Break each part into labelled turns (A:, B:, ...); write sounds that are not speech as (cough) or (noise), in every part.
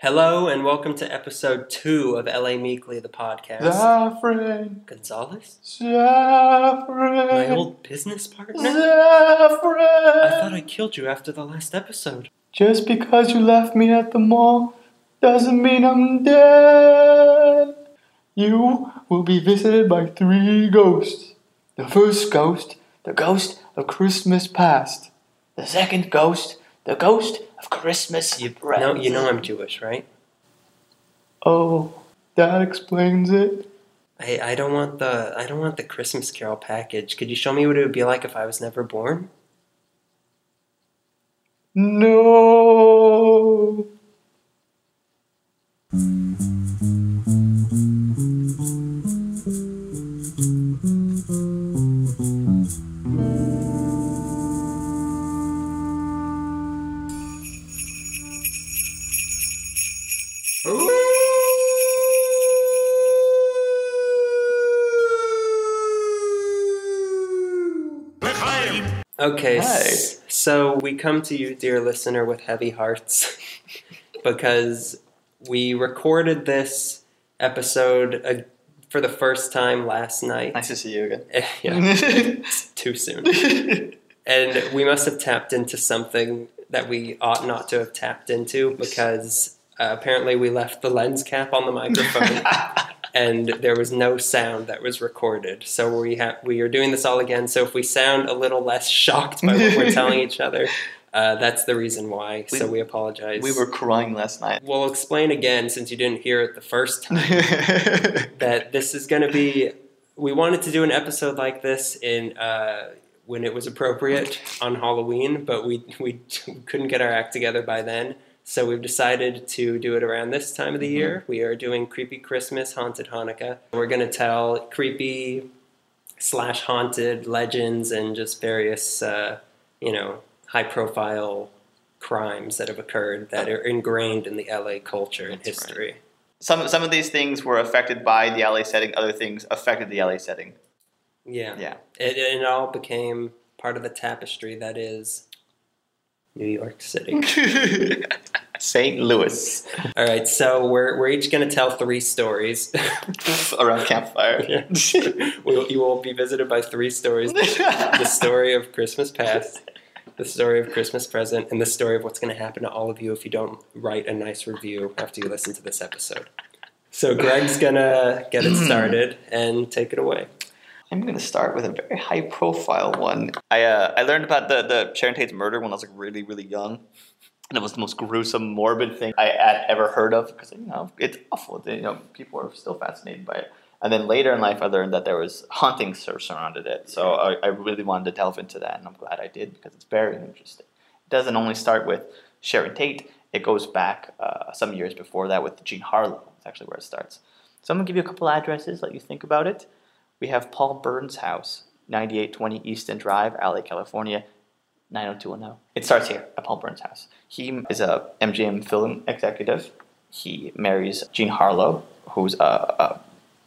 A: Hello and welcome to episode two of LA Meekly, the podcast.
B: Zafran,
A: Gonzalez?
B: Zafran,
A: My old business partner? I thought I killed you after the last episode.
B: Just because you left me at the mall doesn't mean I'm dead. You will be visited by three ghosts. The first ghost, the ghost of Christmas past. The second ghost, the ghost of Christmas
A: You
B: present.
A: know, you know I'm Jewish, right?
B: Oh, that explains it.
A: I, I don't want the I don't want the Christmas Carol package. Could you show me what it would be like if I was never born?
B: No.
A: We come to you, dear listener, with heavy hearts (laughs) because we recorded this episode uh, for the first time last night.
B: Nice to see you again.
A: Eh, yeah, (laughs) it's too soon. And we must have tapped into something that we ought not to have tapped into because uh, apparently we left the lens cap on the microphone (laughs) and there was no sound that was recorded. So we have we are doing this all again. So if we sound a little less (laughs) shocked by what we're telling each other, uh, that's the reason why. so
B: We-
A: we apologize.
B: we were crying last night.
A: We'll explain again since you didn't hear it the first time (laughs) that this is going to be. We wanted to do an episode like this in uh, when it was appropriate on Halloween, but we we (laughs) couldn't get our act together by then. So we've decided to do it around this time of the year. We are doing creepy Christmas, haunted Hanukkah. We're going to tell creepy slash haunted legends and just various uh, you know high profile crimes that have occurred that are ingrained in the LA culture and
B: That's right.
A: history.
B: some some of these things were affected by the LA setting. Other things affected the LA setting.
A: Yeah.
B: Yeah.
A: It, it all became part of the tapestry that is New York City. (laughs)
B: St. Louis
A: all right, so we're, we're each going to tell three stories. (laughs)
B: around campfire. (laughs)
A: Yeah. We'll- you will be visited by three stories the story of Christmas past, the story of Christmas present, and the story of what's going to happen to all of you if you don't write a nice review after you listen to this episode. So Greg's going to get it started and take it away.
B: I'm going to start with a very high profile one. I uh, I learned about the the Sharon Tate's murder when I was like really really young. And it was the most gruesome, morbid thing I had ever heard of because you know it's awful. You know, people are still fascinated by it. And then later in life, I learned that there was hauntings sur- surrounded it. So I, I really wanted to delve into that, and I'm glad I did because it's very interesting. It doesn't only start with Sharon Tate; it goes back uh, some years before that with Jean Harlow. That's actually where it starts. So I'm gonna give you a couple addresses, let you think about it. We have Paul Bern's house, 9820 Easton Drive, LA, California, 90210. It starts here at Paul Bern's house. He is a MGM film executive. He marries Jean Harlow, who's a, a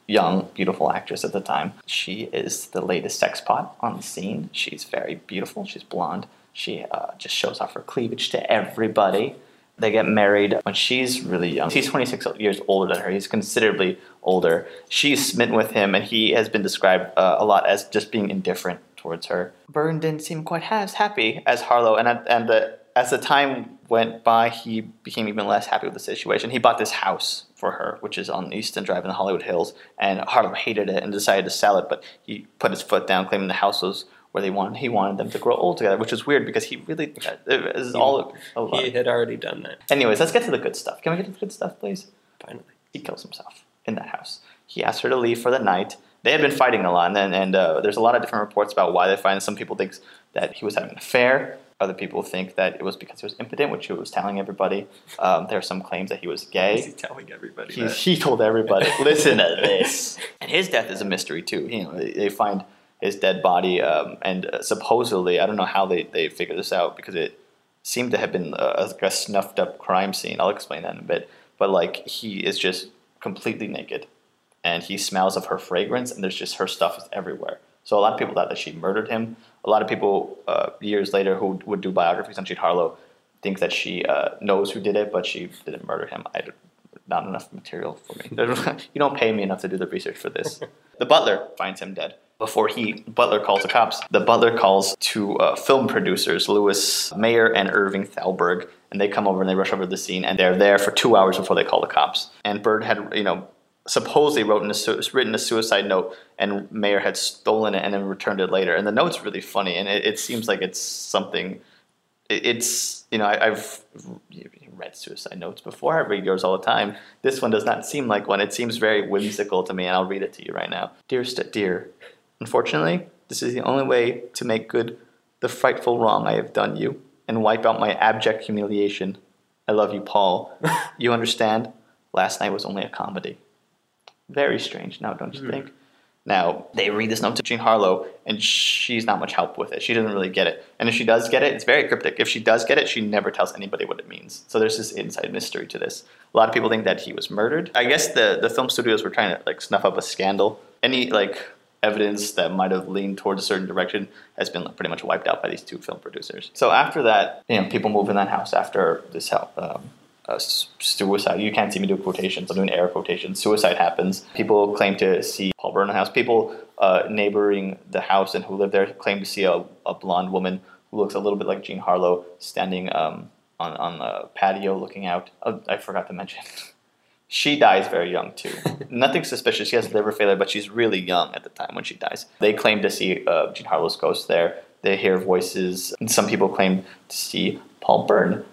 B: young, beautiful actress at the time. She is the latest sex pot on the scene. She's very beautiful. She's blonde. She uh, just shows off her cleavage to everybody. They get married when she's really young. He's 26 years older than her. He's considerably older. She's smitten with him, and he has been described uh, a lot as just being indifferent towards her. Bern didn't seem quite as happy as Harlow, and and the, as the time went by, he became even less happy with the situation. He bought this house for her, which is on Easton Drive in the Hollywood Hills, and Harlow hated it and decided to sell it, but he put his foot down, claiming the house was where they wanted. He wanted them to grow old together, which is weird because he really this is all. A.
A: He had already done that,
B: Anyways, let's get to the good stuff. Can we get to the good stuff, please?
A: finally.
B: He kills himself in that house. He asked her to leave for the night. They had been fighting a lot, and and uh, there's a lot of different reports about why they fight. Some people think that he was having an affair. Other people think that it was because he was impotent, which he was telling everybody. Um, there are some claims that he was gay.
A: He telling everybody
B: He, he told everybody, (laughs) listen to this. And his death is a mystery too. You know, they, they find his dead body, um, and uh, supposedly, I don't know how they, they figured this out because it seemed to have been a, a snuffed up crime scene. I'll explain that in a bit. But like he is just completely naked, and he smells of her fragrance, and there's just her stuff is everywhere. So a lot of people thought that she murdered him. A lot of people uh, years later who would do biographies on Jean Harlow thinks that she uh, knows who did it, but she didn't murder him. I don't- not enough material for me. (laughs) you don't pay me enough to do the research for this. the butler finds him dead. Before he butler calls the cops, the butler calls two uh, film producers, Louis Mayer and Irving Thalberg, and they come over and they rush over to the scene, and they're there for two hours before they call the cops. And Bird had, you know, supposedly wrote in a written a suicide note, and Mayer had stolen it and then returned it later. And the note's really funny, and it, it seems like it's something. it- It's you know I, I've read suicide notes before. I read yours all the time. This one does not seem like one. It seems very whimsical to me, and I'll read it to you right now. Dearest dear, unfortunately, this is the only way to make good the frightful wrong I have done you and wipe out my abject humiliation. I love you, Paul. (laughs) you understand? Last night was only a comedy. Very strange now, don't you think? Now, they read this note to Jean Harlow, and she's not much help with it. She doesn't really get it. And if she does get it, it's very cryptic. If she does get it, she never tells anybody what it means. So there's this inside mystery to this. A lot of people think that he was murdered. I guess the, the film studios were trying to like snuff up a scandal. Any like evidence that might have leaned towards a certain direction has been like, pretty much wiped out by these two film producers. So after that, you know, people move in that house after this help. Um, uh, suicide. You can't see me do quotations. I'm doing air quotations. Suicide happens. People claim to see Paul Burnham house. People uh, neighboring the house and who live there claim to see a, a blonde woman who looks a little bit like Jean Harlow standing um, on on the patio looking out. Oh, I forgot to mention. (laughs) She dies very young too. (laughs) Nothing suspicious. She has liver failure, but she's really young at the time when she dies. They claim to see uh, Jean Harlow's ghost there. They hear voices, and some people claim to see Paul Bern.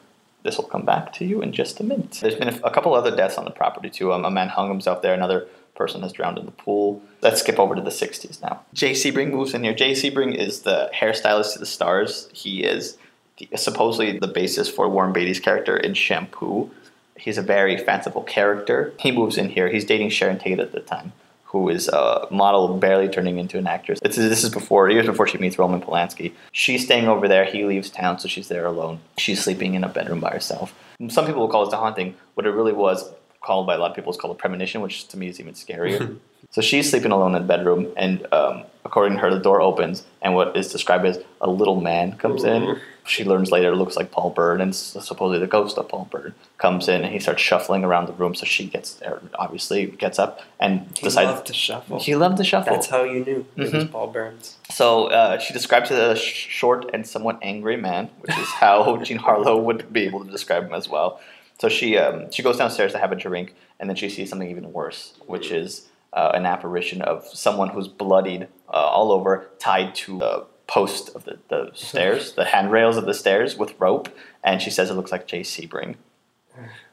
B: This will come back to you in just a minute. There's been a, couple other deaths on the property too. Um, a man hung himself there. Another person has drowned in the pool. Let's skip over to the 60s now. Jay Sebring moves in here. Jay Sebring is the hairstylist to the stars. He is the, supposedly the basis for Warren Beatty's character in Shampoo. He's a very fanciful character. He moves in here. He's dating Sharon Tate at the time, who is a model barely turning into an actress. This is, this is before years before she meets Roman Polanski. She's staying over there. He leaves town, so she's there alone. She's sleeping in a bedroom by herself. Some people will call it a haunting. What it really was called by a lot of people is called a premonition, which to me is even scarier. (laughs) so she's sleeping alone in the bedroom, and um, according to her, the door opens, and what is described as a little man comes in. She learns later it looks like Paul Bern, and supposedly the ghost of Paul Byrne comes in, and he starts shuffling around the room. So she gets there, obviously gets up and
A: He
B: decides
A: loved to shuffle.
B: he loved to shuffle.
A: That's how you knew it was
B: Mhm.
A: Paul Burns.
B: So uh, she describes it as a short and somewhat angry man, which is how (laughs) Jean Harlow would be able to describe him as well. So she um, she goes downstairs to have a drink, and then she sees something even worse, which is uh, an apparition of someone who's bloodied uh, all over, tied to the post of the, the stairs, the handrails of the stairs with rope, and she says it looks like Jay Sebring.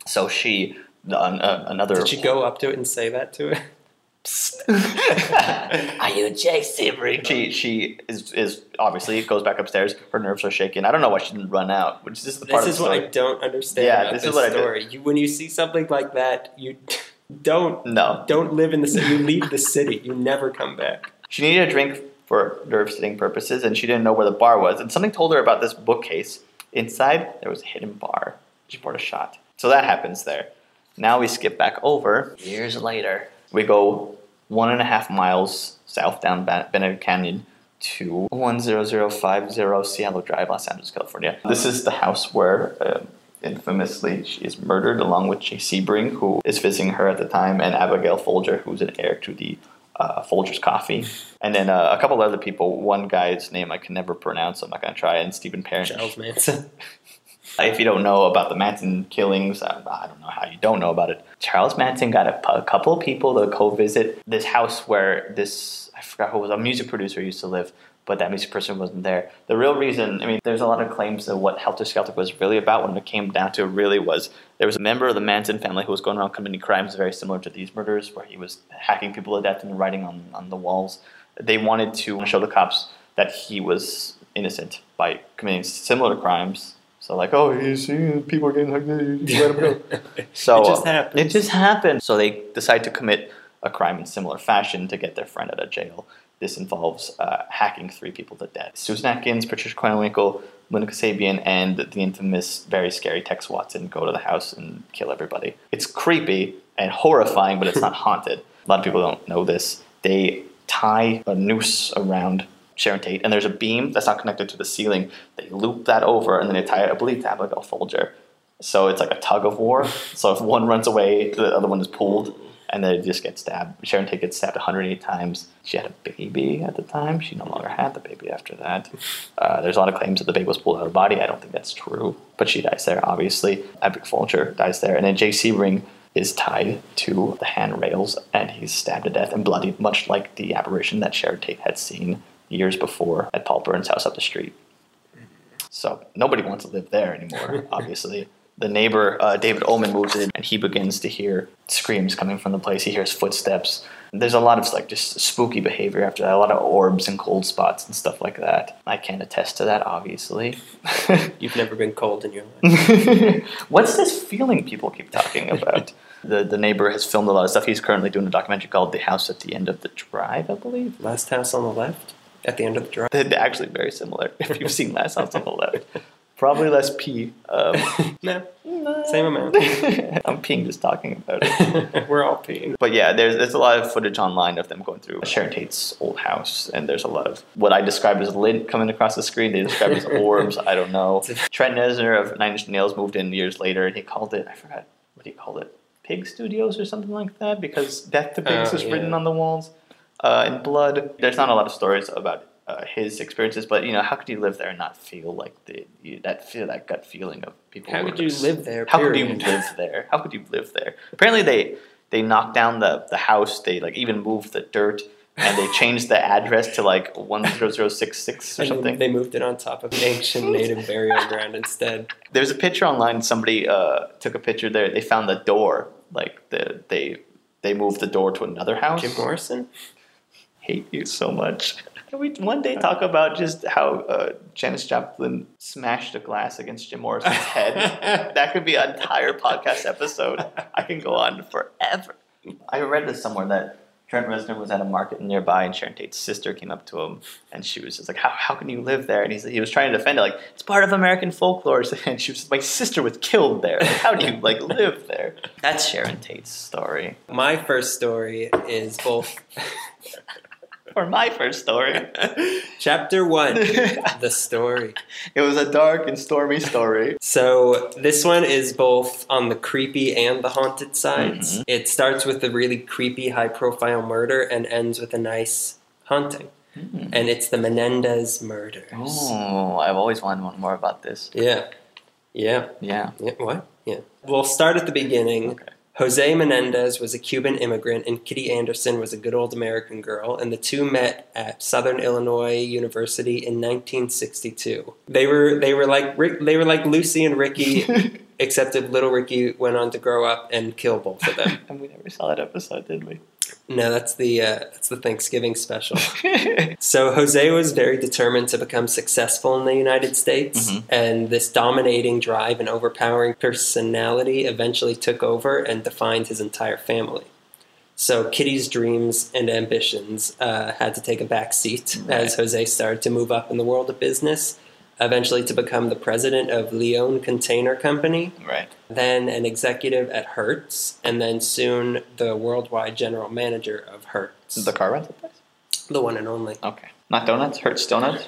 B: So she, the, uh, another.
A: Did she go up to it and say that to it? (laughs)
B: Are you Jay Sebring? She she is is obviously goes back upstairs. Her nerves are shaking. I don't know why she didn't run out. Which is the part
A: This
B: of
A: is
B: the
A: what I don't understand
B: Yeah,
A: about
B: this
A: this,
B: is what I do.
A: story. You, when you see something like that, you don't
B: No,
A: don't live in the city. You leave the city. You never come back.
B: she needed a drink for nerve sitting purposes, and she didn't know where the bar was. And something told her about this bookcase. Inside there was a hidden bar. She poured a shot. So that happens there. Now we skip back over years later. We go one and a half miles south down Benedict Canyon to 10050 Cielo Drive, Los Angeles, California. This is the house where uh, infamously she is murdered along with Jay Sebring, who is visiting her at the time, and Abigail Folger, who's an heir to the uh, Folger's Coffee. And then uh, a couple other people. One guy's name I can never pronounce, so I'm not going to try, and Steven Parent.
A: Charles Manson. (laughs)
B: If you don't know about the Manson killings, uh, I don't know how you don't know about it. Charles Manson got a, a couple of people to co-visit this house where this I forgot who was a music producer used to live, but that music person wasn't there. The real reason, I mean, there's a lot of claims of what Helter Skelter was really about. When it came down to it, really was there was a member of the Manson family who was going around committing crimes very similar to these murders, where he was hacking people to death and writing on on the walls. They wanted to show the cops that he was innocent by committing similar crimes. So like, oh, he's seeing people are getting hugged, you let go. (laughs) So
A: It just happens.
B: It just happened. So they decide to commit a crime in similar fashion to get their friend out of jail. This involves uh, hacking three people to death: Susan Atkins, Patricia Krenwinkel, Monica Sabian, and the infamous, very scary Tex Watson go to the house and kill everybody. It's creepy and horrifying, but it's not (laughs) haunted. A lot of people don't know this. They tie a noose around Sharon Tate, and there's a beam that's not connected to the ceiling. They loop that over, and then they tie it, I believe, to have like a Folger. So it's like a tug of war. so if one runs away, the other one is pulled, and then it just gets stabbed. Sharon Tate gets stabbed 108 times. She had a baby at the time. She no longer had the baby after that. Uh, there's a lot of claims that the baby was pulled out of the body. I don't think that's true, but she dies there, obviously. Epic Folger dies there, and then Jay Sebring is tied to the handrails, and he's stabbed to death and bloodied, much like the apparition that Sharon Tate had seen years before at Paul Bern's house up the street. So nobody wants to live there anymore, (laughs) obviously. The neighbor, uh, David Ullman, moves in and he begins to hear screams coming from the place. He hears footsteps. There's a lot of like just spooky behavior after that, a lot of orbs and cold spots and stuff like that. I can't attest to that, obviously. (laughs)
A: You've never been cold in your life. (laughs)
B: What's this feeling people keep talking about? (laughs) the the neighbor has filmed a lot of stuff. He's currently doing a documentary called "The House at the End of the Drive," I believe.
A: Last house on the left, at the end of the drive.
B: They're actually very similar. If you've seen Last House on the Left, probably less pee. Um, (laughs)
A: no, same amount. (laughs)
B: I'm peeing just talking about it. (laughs)
A: We're all peeing.
B: But yeah, there's there's a lot of footage online of them going through Sharon Tate's old house, and there's a lot of what I describe as lint coming across the screen. They describe as orbs. I don't know. Trent Reznor of Nine Inch Nails moved in years later, and he called it I forgot what he called it, Pig Studios or something like that, because Death to Pigs
A: Oh,
B: is written on the walls uh, in blood. There's not a lot of stories about. Uh, his experiences, but you know, how could you live there and not feel like the you, that feel that gut feeling of people?
A: How could you live there?
B: how could you live there? How could you live there? Apparently, they they knocked down the the house. They like even moved the dirt, and they (laughs) changed the address to like one zero zero six six or
A: And
B: something.
A: They moved it on top of an ancient native burial ground instead. (laughs)
B: There's a picture online. Somebody uh, took a picture there. They found the door. Like the they they moved the door to another house.
A: Jim Morrison.
B: hate you so much. Can we one day talk about just how uh, Janis Joplin smashed a glass against Jim Morrison's head? (laughs) that could be an entire podcast episode. I can go on forever. I read this somewhere that Trent Reznor was at a market nearby, and Sharon Tate's sister came up to him, and she was just like, "How, how can you live there?" And he's, he was trying to defend it, like it's part of American folklore. (laughs) And she was, "My sister was killed there. Like, how do you like (laughs) live there?" That's Sharon Tate's story,
A: My first story is both
B: or my first story. (laughs)
A: chapter one, (laughs) the story.
B: It was a dark and stormy story.
A: So this one is both on the creepy and the haunted sides.
B: Mhm.
A: It starts with a really creepy, high-profile murder and ends with a nice haunting. And it's the Menendez murders.
B: Oh, I've always wanted to know more about this.
A: Yeah, yeah,
B: Yeah.
A: yeah. What? Yeah. We'll start at the beginning.
B: Okay.
A: Jose Menendez was a Cuban immigrant, and Kitty Anderson was a good old American girl, and the two met at Southern Illinois University in 1962. They were they were like Rick, they were like Lucy and Ricky, (laughs) except that little Ricky went on to grow up and kill both of them. (laughs)
B: and we never saw that episode, did we?
A: No, that's the uh, that's the Thanksgiving special. (laughs) So Jose was very determined to become successful in the United States,
B: Mhm.
A: and this dominating drive and overpowering personality eventually took over and defined his entire family. So Kitty's dreams and ambitions uh, had to take a back seat as Jose started to move up in the world of business, eventually to become the president of Leone Container Company,
B: right.
A: then an executive at Hertz, and then soon the worldwide general manager of Hertz,
B: The car rental place?
A: the one and only.
B: Okay. Not donuts? Hurts donuts?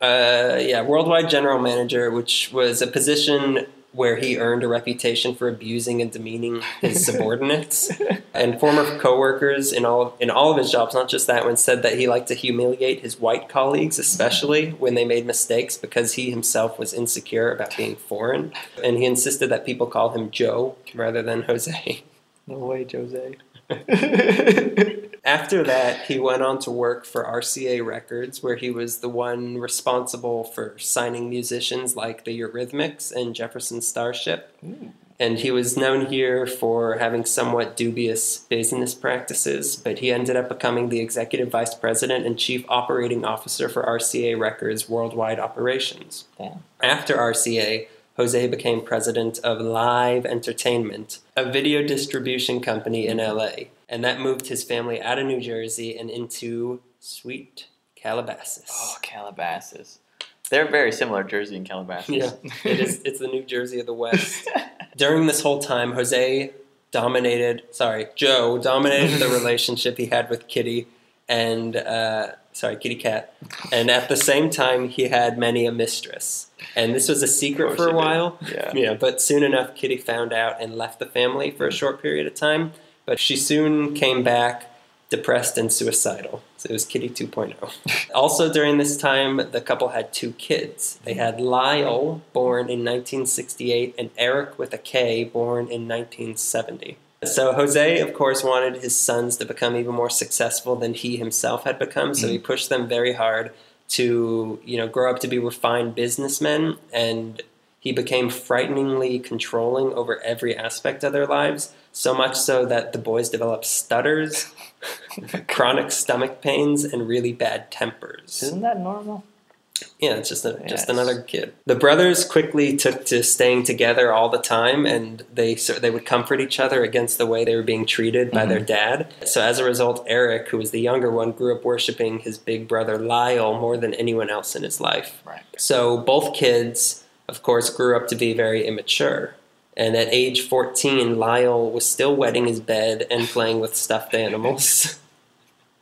A: Uh, yeah, worldwide general manager, which was a position where he earned a reputation for abusing and demeaning his (laughs) subordinates. And former coworkers in all in all of his jobs, not just that one, said that he liked to humiliate his white colleagues, especially when they made mistakes, because he himself was insecure about being foreign, and he insisted that people call him Joe rather than Jose.
B: No way, Jose. (laughs)
A: After that, he went on to work for RCA Records, where he was the one responsible for signing musicians like the Eurythmics and Jefferson Starship. Hmm. And he was known here for having somewhat dubious business practices, but he ended up becoming the executive vice president and chief operating officer for RCA Records worldwide operations.
B: Damn.
A: After RCA, Jose became president of Live Entertainment, a video distribution company in LA, and that moved his family out of New Jersey and into sweet Calabasas.
B: Oh, Calabasas. They're very similar, Jersey and Calabasas.
A: Yeah, (laughs) it is. It's the New Jersey of the West. (laughs) During this whole time, Jose dominated. Sorry, Joe dominated the (laughs) relationship he had with Kitty, and uh, sorry, kitty cat. And at the same time, he had many a mistress. And this was a secret for a
B: did.
A: while.
B: Yeah.
A: Yeah, but soon enough, Kitty found out and left the family for a short period of time. But she soon came back depressed and suicidal. So it was Kitty 2.0. (laughs) also, during this time, the couple had two kids. They had Lyle, born in 1968, and Eric with a K, born in 1970. So Jose, of course, wanted his sons to become even more successful than he himself had become. So he mm-hmm. pushed them very hard to, you know, grow up to be refined businessmen, and he became frighteningly controlling over every aspect of their lives. So much so that the boys developed stutters, (laughs) chronic stomach pains, and really bad tempers.
B: Isn't that normal?
A: Yeah, it's just a, just another kid. The brothers quickly took to staying together all the time, and they so they would comfort each other against the way they were being treated by their mm-hmm. dad. So as a result, Eric, who was the younger one, grew up worshiping his big brother Lyle more than anyone else in his life.
B: Right.
A: So both kids, of course, grew up to be very immature. And at age 14, Lyle was still wetting his bed and playing with stuffed animals. (laughs)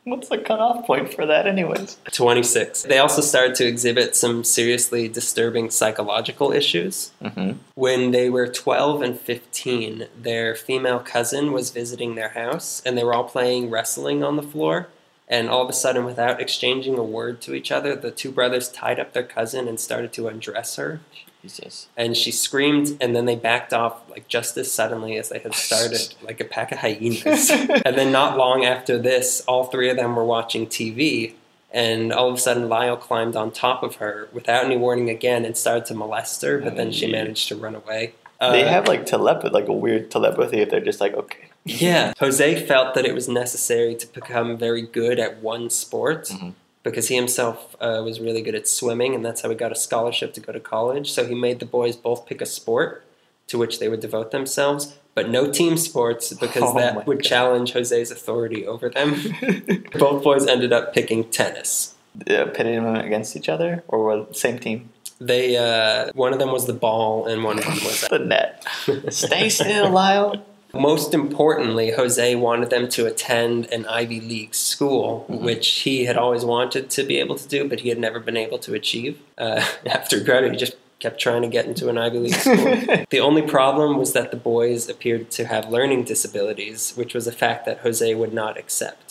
B: What's the cutoff point for that, anyways?
A: 26. They also started to exhibit some seriously disturbing psychological issues.
B: Mm-hmm.
A: When they were 12 and 15, their female cousin was visiting their house and they were all playing wrestling on the floor. And all of a sudden, without exchanging a word to each other, the two brothers tied up their cousin and started to undress her.
B: Jesus.
A: And she screamed, and then they backed off like just as suddenly as they had started, like a pack of hyenas. (laughs) and then, not long after this, all three of them were watching TV, and all of a sudden, Lyle climbed on top of her without any warning again and started to molest her. But then she
B: Yeah.
A: managed to run away.
B: they
A: Uh,
B: have like telepathy, like a weird telepathy. If they're just like, okay,
A: Yeah, Jose felt that it was necessary to become very good at one sport
B: Mhm.
A: Because he himself uh, was really good at swimming, and that's how he got a scholarship to go to college. So he made the boys both pick a sport to which they would devote themselves, but no team sports because (laughs)
B: Oh
A: that would
B: God.
A: challenge Jose's authority over them. (laughs) both boys ended up picking tennis.
B: uh, pitting them against each other, or were the same team?
A: They uh, one of them was the ball, and one of them was (laughs)
B: The net. Stay still, Lyle.
A: Most importantly, Jose wanted them to attend an Ivy League school,
B: Mhm.
A: which he had always wanted to be able to do, but he had never been able to achieve. Uh, (laughs) after graduating, he just kept trying to get into an Ivy League school. (laughs) the only problem was that the boys appeared to have learning disabilities, which was a fact that Jose would not accept.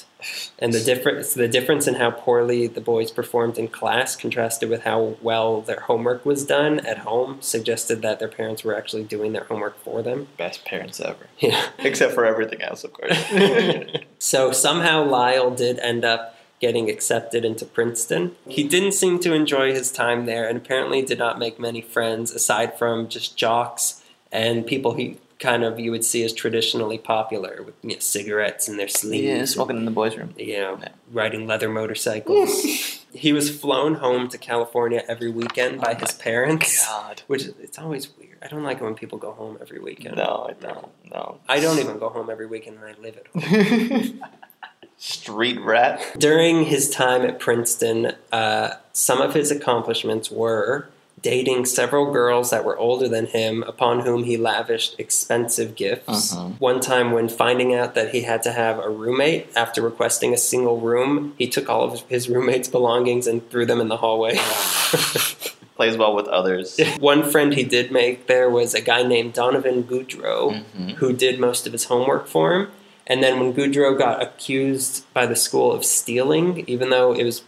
A: And the difference, the difference in how poorly the boys performed in class contrasted with how well their homework was done at home suggested that their parents were actually doing their homework for them.
B: Best parents ever. (laughs)
A: Yeah.
B: Except for everything else, of course. (laughs) (laughs)
A: so somehow Lyle did end up getting accepted into Princeton. He didn't seem to enjoy his time there and apparently did not make many friends aside from just jocks and people he kind of you would see as traditionally popular with you know, cigarettes in their sleeves.
B: yeah, smoking in the boys' room.
A: You know,
B: Yeah.
A: riding leather motorcycles. (laughs) he was flown home to California every weekend by
B: Oh
A: his parents,
B: God.
A: which it's always weird. I don't like it when people go home every weekend.
B: No, I don't. No.
A: I don't even go home every weekend and I live at home. (laughs)
B: Street rat.
A: During his time at Princeton, uh, some of his accomplishments were dating several girls that were older than him, upon whom he lavished expensive gifts.
B: Mhm.
A: One time, when finding out that he had to have a roommate after requesting a single room, he took all of his roommate's belongings and threw them in the hallway. (laughs)
B: Plays well with others.
A: One friend he did make there was a guy named Donovan Goodreau
B: Mhm.
A: who did most of his homework for him. And then when Goodreau got accused by the school of stealing, even though it was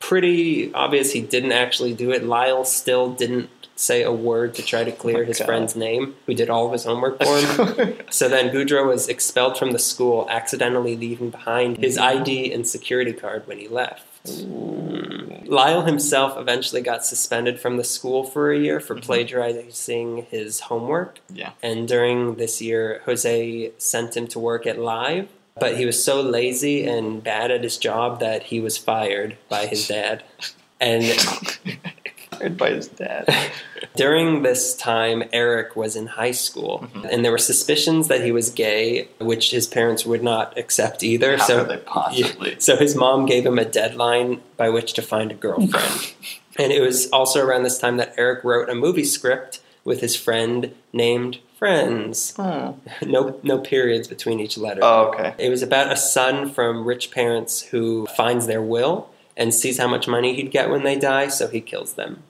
A: pretty obvious he didn't actually do it, Lyle still didn't say a word to try to clear
B: my
A: his
B: God.
A: friend's name, who did all of his homework for him. (laughs) so then Goodreau was expelled from the school, accidentally leaving behind his ID and security card when he left. Lyle himself eventually got suspended from the school for a year for
B: Mhm.
A: plagiarizing his homework.
B: Yeah.
A: And during this year, Jose sent him to work at Live, but he was so lazy and bad at his job that he was fired by his dad. And (laughs)
B: Fired by his dad. (laughs)
A: during this time, Eric was in high school,
B: Mhm.
A: and there were suspicions that he was gay, which his parents would not accept either.
B: How
A: so
B: could they possibly? (laughs)
A: so his mom gave him a deadline by which to find a girlfriend. and it was also around this time that Eric wrote a movie script with his friend named friends.
B: Oh.
A: No, no periods between each letter.
B: oh, okay.
A: It was about a son from rich parents who finds their will and sees how much money he'd get when they die, so he kills them.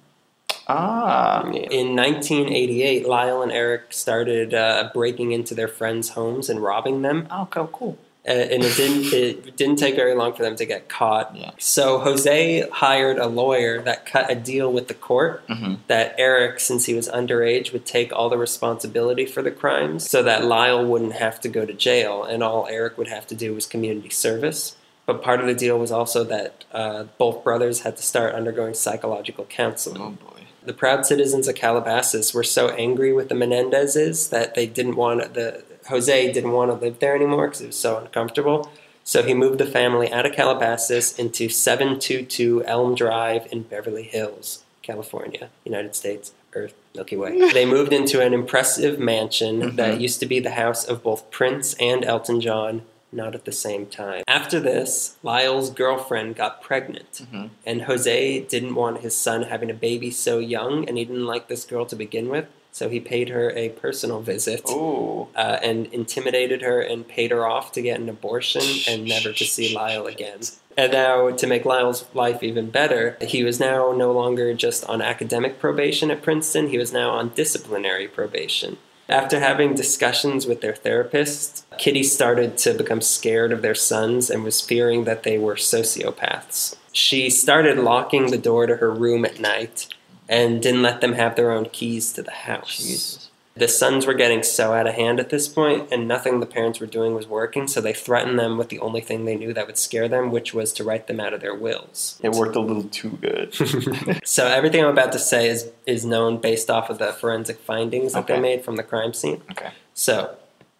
B: Ah.
A: In 1988, Lyle and Eric started uh, breaking into their friends' homes and robbing them,
B: Oh, okay, cool.
A: Uh, and it didn't it didn't take very long for them to get caught.
B: Yeah.
A: So Jose hired a lawyer that cut a deal with the court
B: Mm-hmm.
A: that Eric, since he was underage, would take all the responsibility for the crimes, so that Lyle wouldn't have to go to jail, and all Eric would have to do was community service. But part of the deal was also that uh, both brothers had to start undergoing psychological counseling.
B: Oh boy.
A: The proud citizens of Calabasas were so angry with the Menendezes that they didn't want the Jose didn't want to live there anymore because it was so uncomfortable. So he moved the family out of Calabasas into 722 Elm Drive in Beverly Hills, California, United States, Earth, Milky Way. (laughs) they moved into an impressive mansion that
B: Mhm.
A: used to be the house of both Prince and Elton John, not at the same time. After this, Lyle's girlfriend got pregnant.
B: Mm-hmm.
A: And Jose didn't want his son having a baby so young, and he didn't like this girl to begin with. So he paid her a personal visit uh, and intimidated her and paid her off to get an abortion and never to see Lyle again. And now, to make Lyle's life even better, he was now no longer just on academic probation at Princeton, he was now on disciplinary probation. After having discussions with their therapist, Kitty started to become scared of their sons and was fearing that they were sociopaths. She started locking the door to her room at night and didn't let them have their own keys to the house.
B: Jesus.
A: The sons were getting so out of hand at this point, and nothing the parents were doing was working, so they threatened them with the only thing they knew that would scare them, which was to write them out of their wills.
B: It worked a little too good. (laughs) (laughs)
A: so everything I'm about to say is, is known based off of the forensic findings that they made from the crime scene.
B: Okay.
A: So,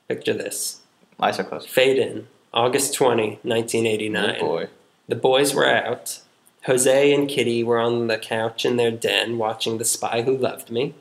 A: picture this.
B: Eyes are closed.
A: Fade in, August 20, 1989.
B: Oh boy.
A: The boys were out. Jose and Kitty were on the couch in their den watching The Spy Who Loved Me,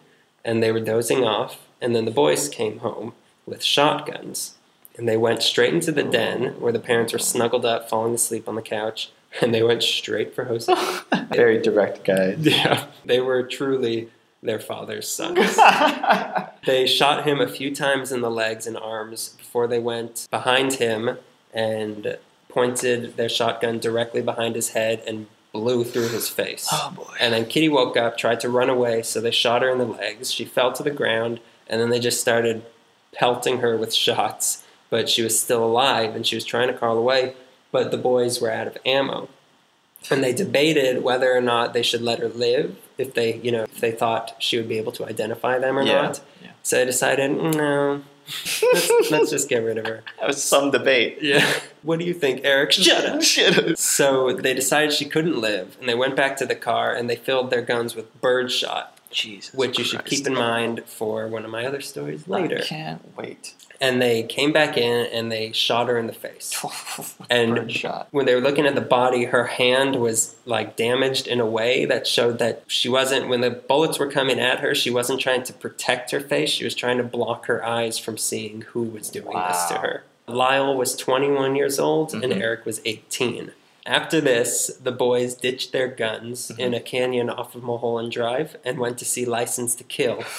A: and they were dozing off. And then the boys came home with shotguns, and they went straight into the den where the parents were snuggled up, falling asleep on the couch, (laughs) and they went straight for Jose. (laughs)
B: Very direct guys.
A: yeah, they were truly their father's sons. (laughs) They shot him a few times in the legs and arms before they went behind him and pointed their shotgun directly behind his head and blew through his face.
B: oh boy.
A: And then Kitty woke up, tried to run away, so they shot her in the legs. She fell to the ground, and then they just started pelting her with shots. But she was still alive, and she was trying to crawl away, but the boys were out of ammo. And they debated whether or not they should let her live if they, you know, if they thought she would be able to identify them or
B: Yeah,
A: not.
B: yeah.
A: So they decided, mm, no, let's, let's just get rid of her.
B: That was some debate.
A: Yeah. What do you think, Eric? Shut up.
B: Shut up.
A: So they decided she couldn't live, and they went back to the car and they filled their guns with birdshot,
B: Jesus.
A: which you should keep in mind for one of my other stories later.
B: I can't wait.
A: And they came back in and they shot her in the face. (laughs) And-
B: shot.
A: When they were looking at the body, her hand was like damaged in a way that showed that she wasn't, when the bullets were coming at her, she wasn't trying to protect her face. She was trying to block her eyes from seeing who was doing this to her. Lyle was 21 years old and
B: Mhm.
A: Eric was 18. After this, the boys ditched their guns
B: Mhm.
A: in a canyon off of Mulholland Drive and went to see License to Kill. (laughs)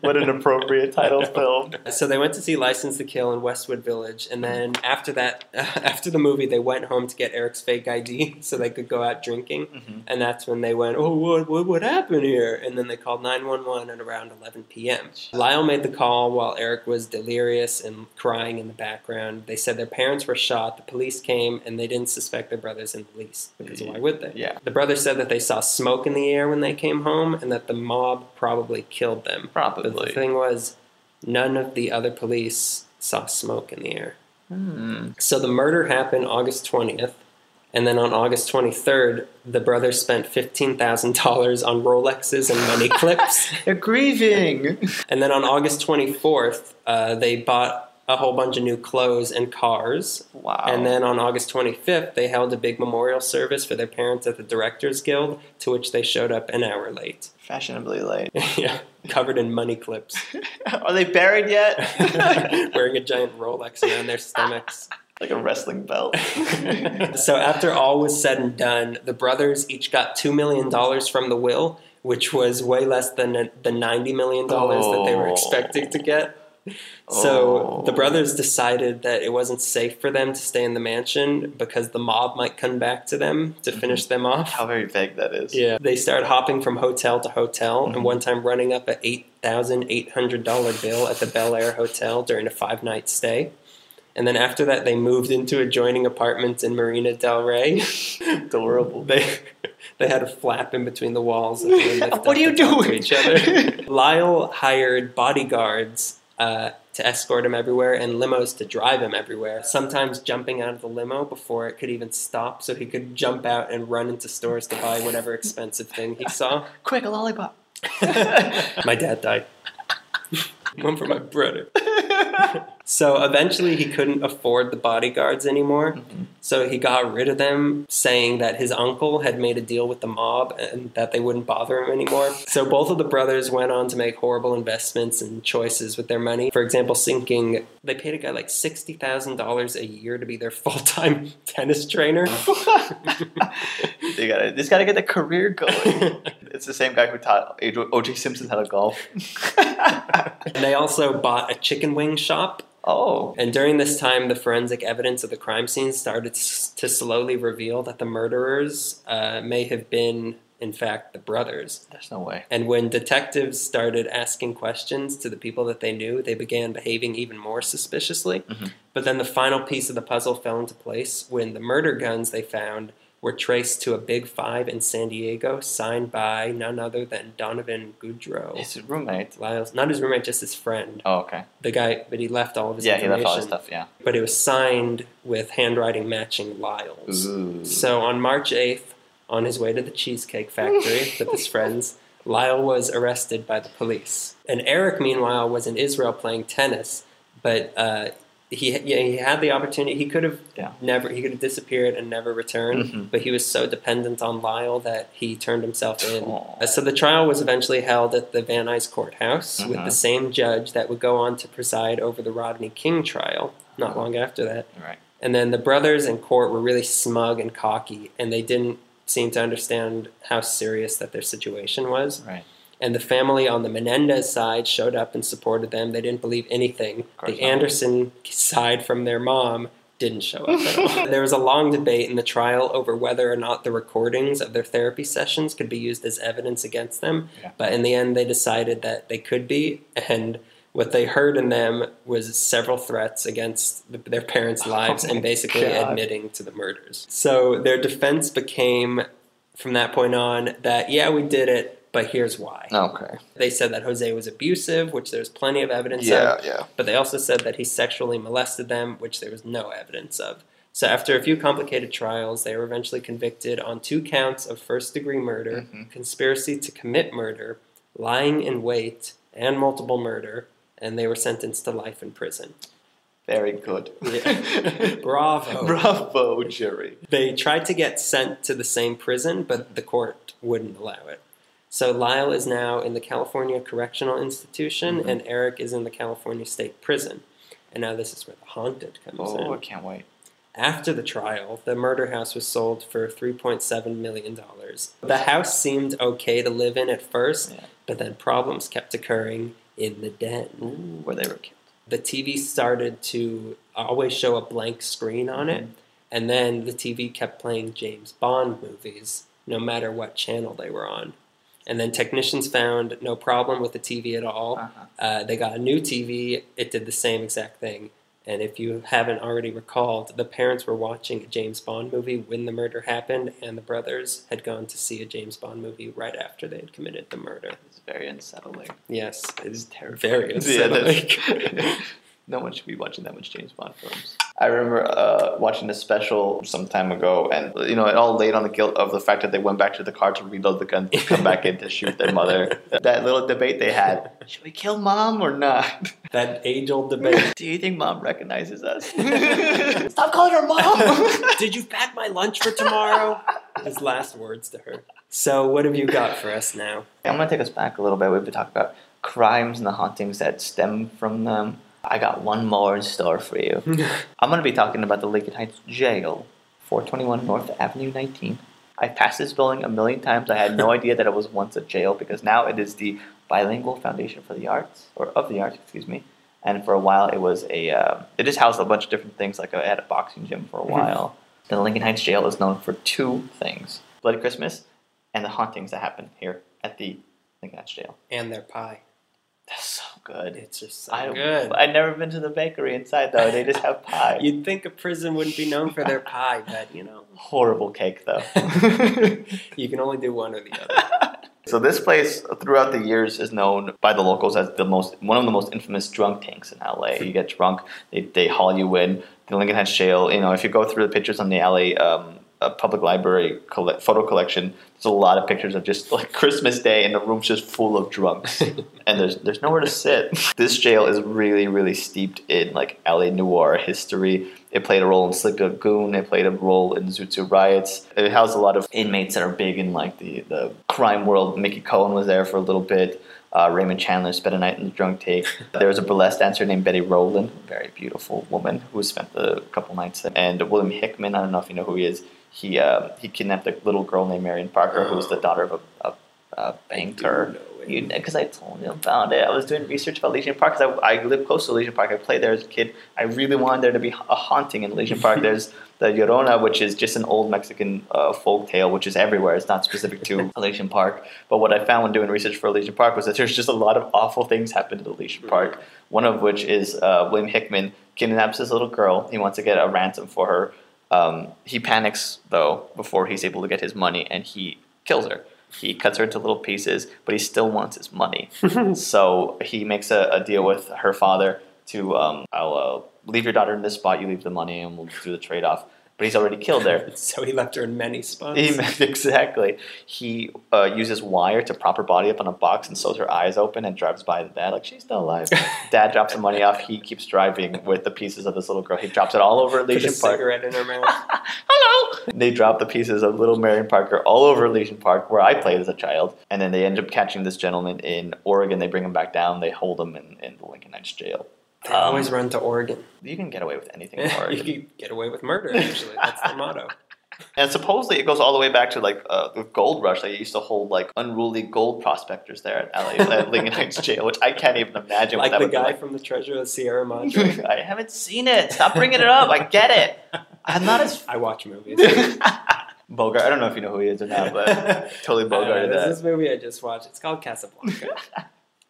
B: What an appropriate title film.
A: So they went to see License to Kill in Westwood Village, and then after that, (laughs) after the movie, they went home to get Eric's fake ID (laughs) so they could go out drinking.
B: Mhm.
A: And that's when they went, "Oh, what what, what happened here?" And then they called nine one one at around eleven p.m. Lyle made the call while Eric was delirious and crying in the background. They said their parents were shot. The police came, and they didn't suspect their brothers in the least because why would they?
B: Yeah.
A: The brothers said that they saw smoke in the air when they came home, and that the mob probably killed them. But the thing was, none of the other police saw smoke in the air.
B: Hmm.
A: So the murder happened August 20th, and then on August 23rd, the brothers spent $15,000 on Rolexes and money (laughs) clips.
B: They're grieving.
A: And then on August 24th, uh, they bought a whole bunch of new clothes and cars.
B: Wow.
A: And then on August 25th, they held a big memorial service for their parents at the Directors Guild, to which they showed up an hour late.
B: fashionably late. (laughs)
A: yeah, covered in money clips. (laughs)
B: Are they buried yet? (laughs)
A: wearing a giant Rolex around their stomachs.
B: like a wrestling belt.
A: so after all was said and done, the brothers each got $2 million from the will, which was way less than the $90 million that they were
B: Oh.
A: expecting to get. So
B: Oh.
A: the brothers decided that it wasn't safe for them to stay in the mansion because the mob might come back to them to finish them off.
B: How very vague that is.
A: Yeah, they started hopping from hotel to hotel,
B: Mhm.
A: and one time running up a eight thousand eight hundred dollar bill at the Bel Air Hotel during a five night stay. And then after that, they moved into adjoining apartments in Marina Del Rey. (laughs)
B: Adorable. (laughs)
A: They they had a flap in between the walls. (laughs)
B: What are you
A: talk to
B: doing?
A: each other. Lyle hired bodyguards uh, to escort him everywhere and limos to drive him everywhere. Sometimes jumping out of the limo before it could even stop, so he could jump out and run into stores to buy whatever expensive thing he saw. (laughs)
B: Quick, a lollipop. (laughs)
A: my dad died. (laughs) One for my brother. So eventually he couldn't afford the bodyguards anymore.
B: Mhm.
A: So he got rid of them, saying that his uncle had made a deal with the mob and that they wouldn't bother him anymore. So both of the brothers went on to make horrible investments and choices with their money. For example, sinking, they paid a guy like $60,000 a year to be their (laughs) full time tennis trainer. (laughs)
B: they gotta, just gotta get the career going. (laughs) it's the same guy who taught O.J. Simpson how to golf.
A: And they also bought a chicken wing shop
B: oh,
A: And during this time, the forensic evidence of the crime scene started to slowly reveal that the murderers uh, may have been, in fact, the brothers.
B: there's no way.
A: And when detectives started asking questions to the people that they knew, they began behaving even more suspiciously.
B: Mhm.
A: But then the final piece of the puzzle fell into place when the murder guns they found were traced to a Big Five in San Diego, signed by none other than Donovan Goodreau.
B: His roommate.
A: Lyle's, not his roommate, just his friend.
B: Oh, okay.
A: The guy, but he left all of his
B: Yeah, he left all his stuff. Yeah.
A: but it was signed with handwriting matching Lyle's.
B: Ooh.
A: So on March 8th, on his way to the Cheesecake Factory (laughs) with his friends, Lyle was arrested by the police. And Eric, meanwhile, was in Israel playing tennis, but uh, he yeah, he had the opportunity. He could have
B: Yeah.
A: never he could have disappeared and never returned,
B: Mhm.
A: but he was so dependent on Lyle that he turned himself in.
B: Aw.
A: Uh, So the trial was eventually held at the Van Nuys Courthouse with
B: Mhm.
A: the same judge that would go on to preside over the Rodney King trial not long after that.
B: Right.
A: And then the brothers in court were really smug and cocky, and they didn't seem to understand how serious that their situation was.
B: Right.
A: And the family on the Menendez side showed up and supported them. They didn't believe anything. The
B: not.
A: Anderson side from their mom didn't show up at all. (laughs) there was a long debate in the trial over whether or not the recordings of their therapy sessions could be used as evidence against them.
B: Yeah.
A: But in the end, they decided that they could be. And what they heard in them was several threats against th- their parents' oh lives
B: Oh
A: and basically
B: God.
A: admitting to the murders. So their defense became, from that point on, that yeah, we did it, but here's why.
B: Okay.
A: They said that Jose was abusive, which there's plenty of evidence
B: Yeah,
A: of,
B: yeah.
A: but they also said that he sexually molested them, which there was no evidence of. So after a few complicated trials, they were eventually convicted on two counts of first degree murder,
B: Mhm.
A: conspiracy to commit murder, lying in wait, and multiple murder, and they were sentenced to life in prison.
B: Very good.
A: Yeah. (laughs) Bravo.
B: Bravo, jury.
A: They tried to get sent to the same prison, but the court wouldn't allow it. So Lyle is now in the California Correctional Institution,
B: Mhm.
A: and Eric is in the California State Prison. And now this is where the haunted comes in.
B: Oh, I can't wait.
A: After the trial, the murder house was sold for $3.7 million. The house seemed okay to live in at first,
B: Yeah.
A: but then problems kept occurring in the den.
B: Ooh, where they were killed.
A: The TV started to always show a blank screen on it,
B: Mhm.
A: and then the TV kept playing James Bond movies, no matter what channel they were on. And then technicians found no problem with the TV at all.
B: Uh-huh.
A: Uh, they got a new TV, it did the same exact thing. And if you haven't already recalled, the parents were watching a James Bond movie when the murder happened, and the brothers had gone to see a James Bond movie right after they had committed the murder.
B: It's very unsettling.
A: Yes,
B: It's terrifying. (laughs)
A: very
B: Yeah,
A: unsettling. (laughs)
B: no one should be watching that much James Bond films. I remember uh, watching a special some time ago, and you know, it all laid on the guilt of the fact that they went back to the car to reload the gun, to come back in to shoot their mother. (laughs) That little debate they had: should we kill mom or not? (laughs)
A: that age old (laughs) debate.
B: Do you think mom recognizes us? Stop calling her mom.
A: Did you pack my lunch for tomorrow? His last words to her. So, what have you got for us now?
B: I'm gonna take us back a little bit. We've been talking about crimes and the hauntings that stem from them. I got one more in store for you. (laughs) I'm gonna be talking about the Lincoln Heights Jail, 421 North Avenue 19. I've passed this building a million times. I had no (laughs) idea that it was once a jail because now it is the Bilingual Foundation for the Arts, or of the Arts, excuse me. And for a while, it was a. Uh, it just housed a bunch of different things. Like I had a boxing gym for a
A: Mhm.
B: while. The Lincoln Heights Jail is known for two things: Bloody Christmas and the hauntings that happen here at the Lincoln Heights Jail.
A: And their pie.
B: That's so good.
A: It's just so
B: I,
A: good.
B: I've never been to the bakery inside though. They just have pie. (laughs)
A: You'd think a prison wouldn't be known for their pie, but you know,
B: Horrible cake though. (laughs)
A: you can only do one or the other. (laughs)
B: so this place throughout the years is known by the locals as the most one of the most infamous drunk tanks in LA. You get drunk, they, they haul you in. The Lincoln Heights Jail, You know, if you go through the pictures on the LA um, uh, Public Library colle- photo collection, there's a lot of pictures of just like Christmas Day and the room's just full of drunks. (laughs) and there's there's nowhere to sit. This jail is really really steeped in like LA noir history. It played a role in Sleepy Lagoon. It played a role in Zoot Suit riots. It housed a lot of inmates that are big in like the the crime world. Mickey Cohen was there for a little bit. Uh, Raymond Chandler spent a night in the drunk take. (laughs) There was a burlesque dancer named Betty Rowland, a very beautiful woman who spent a couple nights there. And William Hickman, I don't know if you know who he is. He uh, he kidnapped a little girl named Marion Parker, who was the daughter of a, a, a banker. Because I told you about it. I was doing research about Elysian Park because I, I live close to Elysian Park. I played there as a kid. I really wanted there to be a haunting in Elysian Park. (laughs) There's the Llorona, which is just an old Mexican uh, folk tale, which is everywhere. It's not specific to (laughs) Elysian Park. But what I found when doing research for Elysian Park was that there's just a lot of awful things happen to Elysian Park. One of which is uh, William Hickman kidnaps this little girl. He wants to get a ransom for her. Um, he panics though before he's able to get his money, and he kills her. He cuts her into little pieces, but he still wants his money. (laughs) so he makes a, a deal with her father to um, I'll uh, leave your daughter in this spot, you leave the money, and we'll do the trade off. But he's already killed her. (laughs)
A: so he left her in many spots.
B: He, (laughs) exactly. He uh, uses wire to prop her body up on a box and sews her eyes open and drives by the dad like she's still alive. (laughs) dad drops the money off. He keeps driving with the pieces of this little girl. He drops it all over Elysian Park.
A: cigarette in her mouth.
B: Hello. They drop the pieces of little Marion Parker all over Elysian Park, where I played as a child, and then they end up catching this gentleman in Oregon. They bring him back down. They hold him in, in the Lincoln Heights jail.
A: They always run to Oregon.
B: You can get away with anything (laughs) in Oregon.
A: you can get away with murder. Usually, that's the motto. (laughs)
B: And supposedly it goes all the way back to like uh, the gold rush. They used to hold like unruly gold prospectors there at LA at Lincoln (laughs) Heights Jail, which I can't even imagine.
A: Like
B: what that
A: the
B: would be
A: guy
B: like.
A: from the Treasure of Sierra Madre.
B: I haven't seen it. Stop bringing it up. I get it. I'm not as
A: I watch movies.
B: Bogart. I don't know if you know who he is or not, but totally
A: I don't know,
B: Bogart
A: there's this movie I just watched. It's called Casablanca. I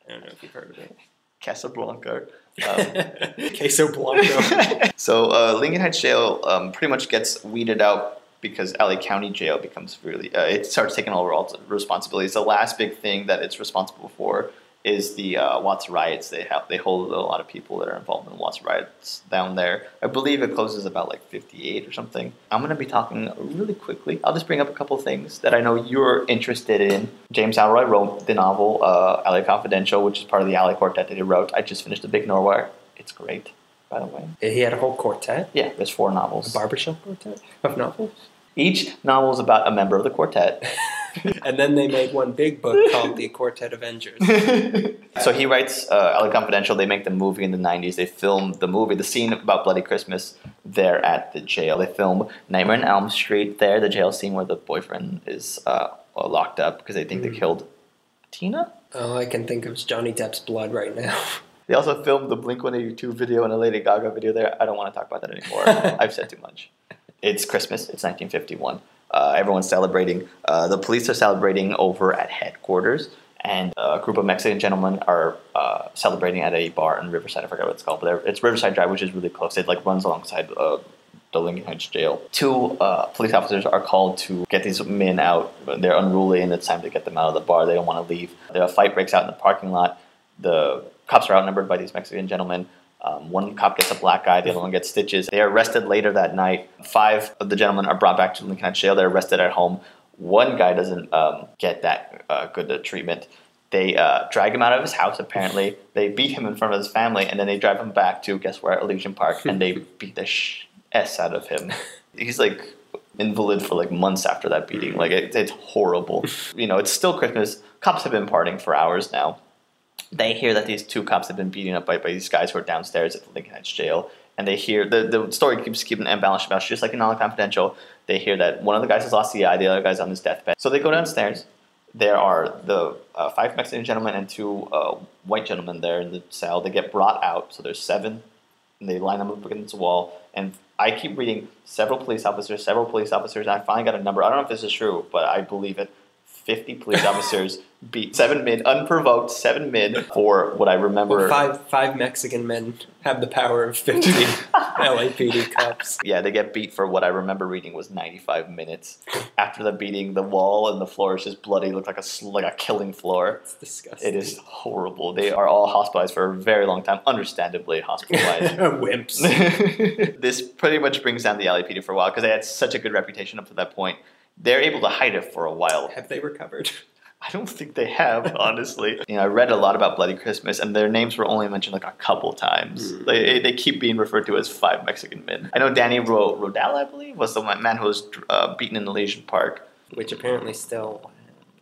A: don't know if you've heard of it.
B: Casablanca. Um, (laughs)
A: Queso Blanco. (laughs)
B: so uh, Lincoln Heights Jail um, pretty much gets weeded out because LA County Jail becomes really uh, it starts taking over all the responsibilities. The last big thing that it's responsible for is the uh, Watts riots. They have they hold a lot of people that are involved in Watts riots down there. I believe it closes about like fifty eight or something. I'm gonna be talking really quickly. I'll just bring up a couple things that I know you're interested in. James Ellroy wrote the novel uh, LA Confidential, which is part of the LA Quartet that he wrote. I just finished The Big Nowhere. It's great, by the way.
A: he had a whole quartet,
B: Yeah, there's four novels.
A: a barbershop quartet of novels.
B: Each novel is about a member of the quartet. (laughs) (laughs)
A: and then they made one big book (laughs) called The Quartet Avengers. (laughs)
B: so he writes uh, LA Confidential. They make the movie in the 90s. They film the movie, the scene about Bloody Christmas there at the jail. They film Nightmare on Elm Street there, the jail scene where the boyfriend is uh, locked up because they think they
A: Mm.
B: killed Tina.
A: All I can think of is Johnny Depp's blood right now.
B: They also filmed the Blink 182 video and a Lady Gaga video there. I don't want to talk about that anymore. I've said too much. It's Christmas. It's 1951. Uh, everyone's celebrating. Uh, the police are celebrating over at headquarters, and a group of Mexican gentlemen are uh, celebrating at a bar in Riverside. I forgot what it's called, but it's Riverside Drive, which is really close. It like runs alongside uh, the Lincoln Heights Jail. Two uh, police officers are called to get these men out. They're unruly, and it's time to get them out of the bar. They don't want to leave. A fight breaks out in the parking lot. The cops are outnumbered by these Mexican gentlemen. Um, one cop gets a black eye, the other one gets stitches. They are arrested later that night. Five of the gentlemen are brought back to Lincoln Heights Jail. They're arrested at home. One guy doesn't um, get that uh, good a treatment. They uh, drag him out of his house, apparently. They beat him in front of his family, and then they drive him back to, guess where, Elysian Park, and they (laughs) beat the sh- S out of him. He's like invalid for like months after that beating. Like, it, it's horrible. (laughs) You know, it's still Christmas. Cops have been partying for hours now. They hear that these two cops have been beaten up by, by these guys who are downstairs at the Lincoln Heights jail. And they hear the, the story keeps keeping embellished about just like in Non Confidential. They hear that one of the guys has lost the eye, the other guy's on his deathbed. So they go downstairs. There are the uh, five Mexican gentlemen and two uh, white gentlemen there in the cell. They get brought out. So there's seven. And they line them up against the wall. And I keep reading several police officers, several police officers. And I finally got a number. I don't know if this is true, but I believe it. 50 police officers beat seven men, unprovoked, seven men for what I remember.
A: Well, five five Mexican men have the power of fifty (laughs) LAPD cops.
B: Yeah, they get beat for what I remember reading was 95 minutes. After the beating, the wall and the floor is just bloody. It looked like a like a killing floor.
A: It's disgusting.
B: It is horrible. They are all hospitalized for a very long time, understandably hospitalized. (laughs)
A: Wimps. (laughs)
B: this pretty much brings down the LAPD for a while because they had such a good reputation up to that point. They're able to hide it for a while.
A: Have they recovered? (laughs)
B: I don't think they have, honestly. (laughs) you know, I read a lot about Bloody Christmas, and their names were only mentioned like a couple times.
A: Mm.
B: They, they keep being referred to as five Mexican men. I know Danny Ro- Rodell, I believe, was the man who was uh, beaten in the Elysian Park.
A: Which apparently still,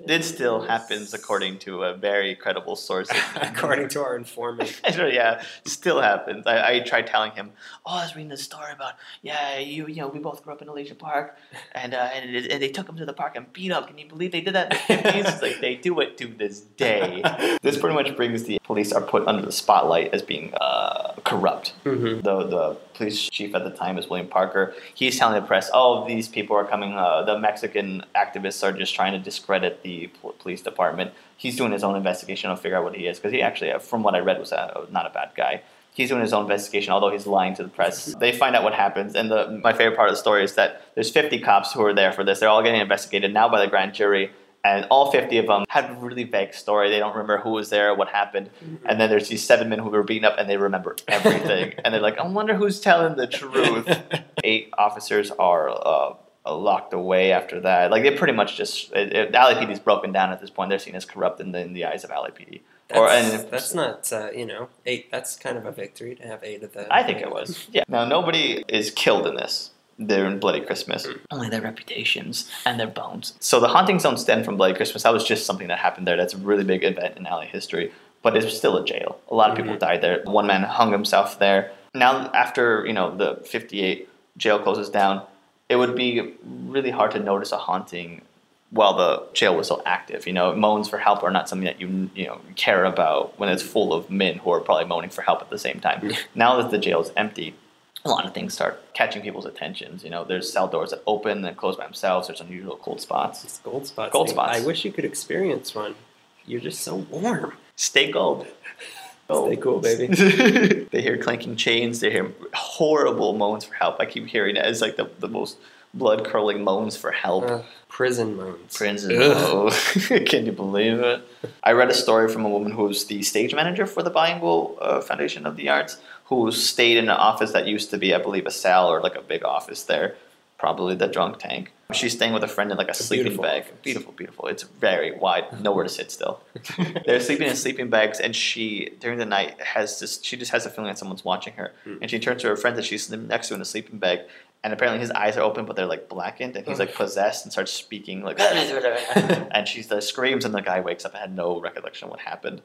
B: It still happens, according to a very credible source. (laughs)
A: according to our informant. (laughs)
B: yeah, still happens. I, I tried telling him, oh, I was reading this story about, yeah, you you know, we both grew up in Elysian Park, and uh, and, it, and they took him to the park and beat up. Can you believe they did that in the 50s? It's like, they do it to this day. (laughs) This pretty much brings the police are put under the spotlight as being uh, corrupt.
A: hmm
B: The, the police chief at the time is William Parker. He's telling the press, oh, these people are coming, uh, the Mexican activists are just trying to discredit the pol- police department. He's doing his own investigation to figure out what he is, because he actually, uh, from what I read, was a, not a bad guy. He's doing his own investigation, although he's lying to the press. (laughs) They find out what happens, and the, my favorite part of the story is that there's 50 cops who are there for this. They're all getting investigated now by the grand jury, and all 50 of them had a really vague story. They don't remember who was there, what happened. And then there's these seven men who were beaten up, and they remember everything. (laughs) and they're like, I wonder who's telling the truth. (laughs) Eight officers are uh, locked away after that. Like, they pretty much just, it, it, the LAPD is broken down at this point. They're seen as corrupt in the, in the eyes of LAPD.
A: That's,
B: Or- and-
A: that's not, uh, you know, eight. That's kind of a victory to have eight of the.
B: I think it was. Yeah. Now nobody is killed in this. They're in Bloody Christmas. Mm. Only their reputations and their bones. So the hauntings don't stem from Bloody Christmas. That was just something that happened there. That's a really big event in LA history. But it's still a jail. A lot of people mm-hmm. died there. One man hung himself there. Now after, you know, the fifty eight jail closes down, it would be really hard to notice a haunting while the jail was still active. You know, moans for help are not something that you you know care about when it's full of men who are probably moaning for help at the same time. Mm. now that the jail is empty, a lot of things start catching people's attentions. You know, there's cell doors that open and close by themselves. There's unusual cold spots.
A: It's gold spots. Thing.
B: spots.
A: I wish you could experience one. You're just so warm.
B: Stay gold.
A: Stay cool, baby. (laughs)
B: they hear clanking chains. They hear horrible moans for help. I keep hearing it as like the, the most blood curdling moans for help.
A: Ugh, prison moans.
B: Prison. Oh, (laughs) can you believe it? I read a story from a woman who was the stage manager for the Bilingual uh, Foundation of the Arts, who stayed in an office that used to be, I believe, a cell or like a big office there, probably the drunk tank. She's staying with a friend in like a, sleeping
A: beautiful
B: bag.
A: office.
B: Beautiful, beautiful. It's very wide, nowhere to sit still. (laughs) They're sleeping in sleeping bags, and she during the night has this. She just has a feeling that someone's watching her,
A: Hmm.
B: and she turns to her friend that she's next to in a sleeping bag, and apparently his eyes are open, but they're like blackened, and he's like possessed and starts speaking like, (laughs) (laughs) and she uh, screams, and the guy wakes up and had no recollection of what happened.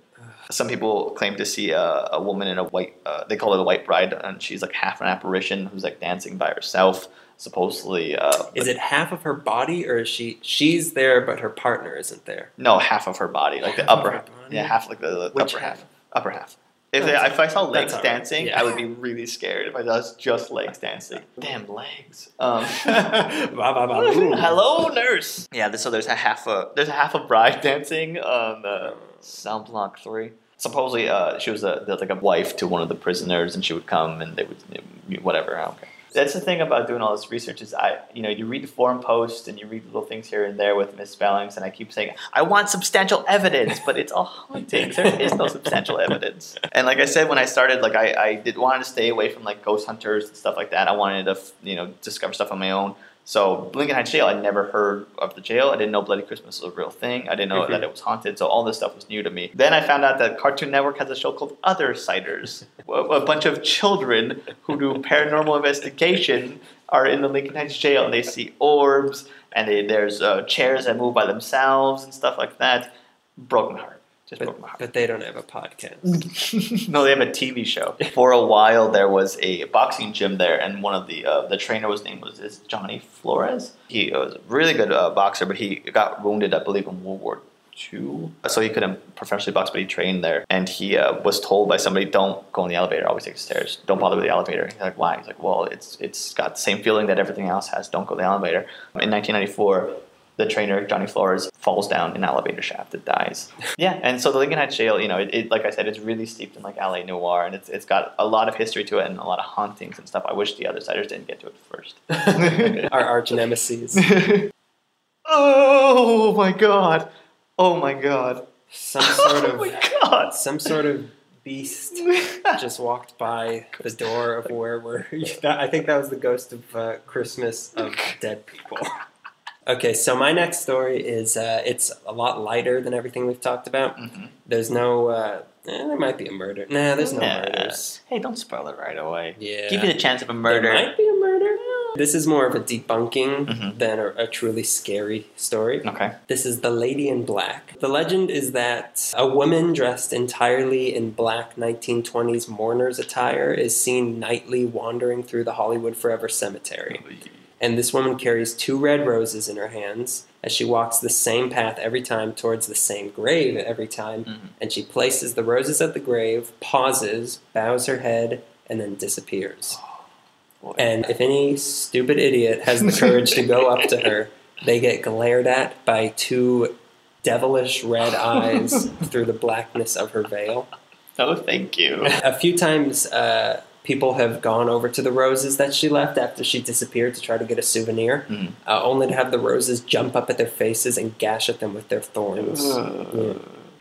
B: Some people claim to see a, a woman in a white. Uh, they call it a white bride, and she's like half an apparition who's like dancing by herself. Supposedly, uh,
A: Is it half of her body, or is she she's there but her partner isn't there?
B: no half of her body, like the
A: Half of
B: upper,
A: body?
B: yeah, half like the, the upper half?
A: half?
B: upper half. If, they, if I saw legs
A: right.
B: dancing,
A: Yeah.
B: I would be really scared. If I saw just legs dancing, damn legs. Um. (laughs) (laughs) Hello, nurse. Yeah, so there's a half a there's a half a bride dancing on uh, Cell Block Three. Supposedly, uh, she was a, like a wife to one of the prisoners, and she would come and they would whatever. Okay. That's the thing about doing all this research is I, you know, you read the forum posts and you read little things here and there with misspellings, and I keep saying I want substantial evidence, but it's all (laughs) hauntings. There is no substantial evidence. And like I said when I started, like I, I did wanted to stay away from like ghost hunters and stuff like that. I wanted to, you know, discover stuff on my own. So Lincoln Heights Jail, I never heard of the jail. I didn't know Bloody Christmas was a real thing. I didn't know
A: Mhm.
B: that it was haunted. So all this stuff was new to me. Then I found out that Cartoon Network has a show called Othersiders. a (laughs) a bunch of children who do paranormal investigation are in the Lincoln Heights Jail and they see orbs and they, there's uh, chairs that move by themselves and stuff like that. Broken heart. Just broke
A: But,
B: my heart.
A: but they don't have a podcast. (laughs)
B: no, they have a TV show. For a while, there was a boxing gym there, and one of the uh, the trainer was named was is Johnny Flores. He was a really good uh, boxer, but he got wounded, I believe, in World War II, so he couldn't professionally box. But he trained there, and he uh, was told by somebody, "Don't go in the elevator. Always take the stairs. Don't bother with the elevator." He's like, "Why?" He's like, "Well, it's it's got the same feeling that everything else has. Don't go in the elevator." In 1994. The trainer Johnny Flores falls down an elevator shaft and dies. (laughs) Yeah, and so the Lincoln Heights Jail, you know, it, it like I said, it's really steeped in like LA noir, and it's it's got a lot of history to it and a lot of hauntings and stuff. I wish the other siders didn't get to it first. (laughs)
A: Our arch (laughs) nemesis.
B: oh my god! Oh my god!
A: Some sort
B: oh my
A: of
B: god!
A: some sort of beast just walked by the door of where we're. I think that was the ghost of uh, Christmas of dead people. Okay, so my next story is uh, it's a lot lighter than everything we've talked about.
B: Mhm.
A: There's no. Uh, eh, there might be a murder. Nah, there's no
B: Nah.
A: murders.
B: Hey, don't spoil it right away.
A: Yeah.
B: Give you the chance of a murder.
A: There might be a murder. This is more of a debunking
B: Mhm.
A: than a, a truly scary story.
B: Okay.
A: This is The Lady in Black. The legend is that a woman dressed entirely in black 1920s mourner's attire is seen nightly wandering through the Hollywood Forever Cemetery. And this woman carries two red roses in her hands as she walks the same path every time towards the same grave every time.
B: Mhm.
A: And she places the roses at the grave, pauses, bows her head, and then disappears.
B: Boy.
A: And if any stupid idiot has the courage to go up to her, they get glared at by two devilish red eyes (laughs) through the blackness of her veil.
B: Oh, thank you.
A: A few times, uh, people have gone over to the roses that she left after she disappeared to try to get a souvenir,
B: Mhm.
A: uh, only to have the roses jump up at their faces and gash at them with their thorns. Yeah.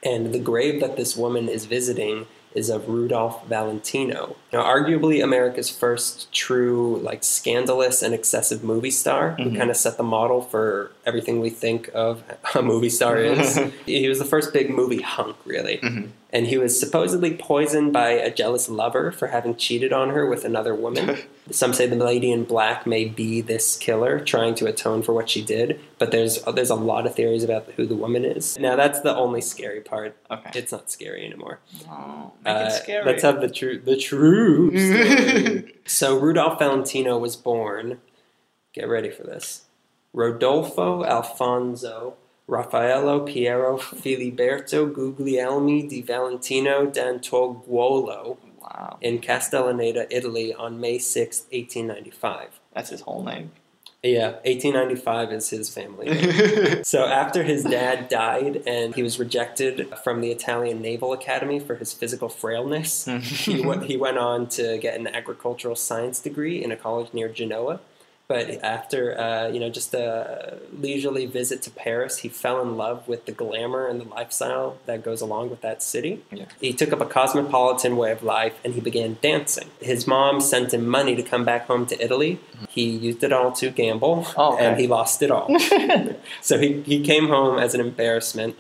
A: And the grave that this woman is visiting is of Rudolph Valentino. Now, arguably America's first true, like, scandalous and excessive movie star who
B: Mhm.
A: kind of set the model for everything we think of a movie star is. (laughs) he was the first big movie hunk, really.
B: Mhm.
A: And he was supposedly poisoned by a jealous lover for having cheated on her with another woman. (laughs) Some say the lady in black may be this killer trying to atone for what she did, but there's there's a lot of theories about who the woman is. Now that's the only scary part.
B: Okay.
A: It's not scary anymore.
B: Oh, make
A: Uh,
B: it scary.
A: Let's have the true the true (laughs) so Rudolph Valentino was born. Get ready for this. Rodolfo Alfonso Raffaello Piero Filiberto Guglielmi di Valentino d'Antonguolla
B: wow.
A: in Castellaneta, Italy on May 6, 1895.
B: That's his whole name.
A: Yeah, 1895 is his family name. (laughs) So after his dad died and he was rejected from the Italian Naval Academy for his physical frailness, (laughs) he, w- he went on to get an agricultural science degree in a college near Genoa. But after, uh, you know, just a leisurely visit to Paris, he fell in love with the glamour and the lifestyle that goes along with that city.
B: Yeah.
A: He took up a cosmopolitan way of life and he began dancing. His mom sent him money to come back home to Italy. He used it all to gamble
B: Oh, okay.
A: and he lost it all. (laughs) So he, he came home as an embarrassment.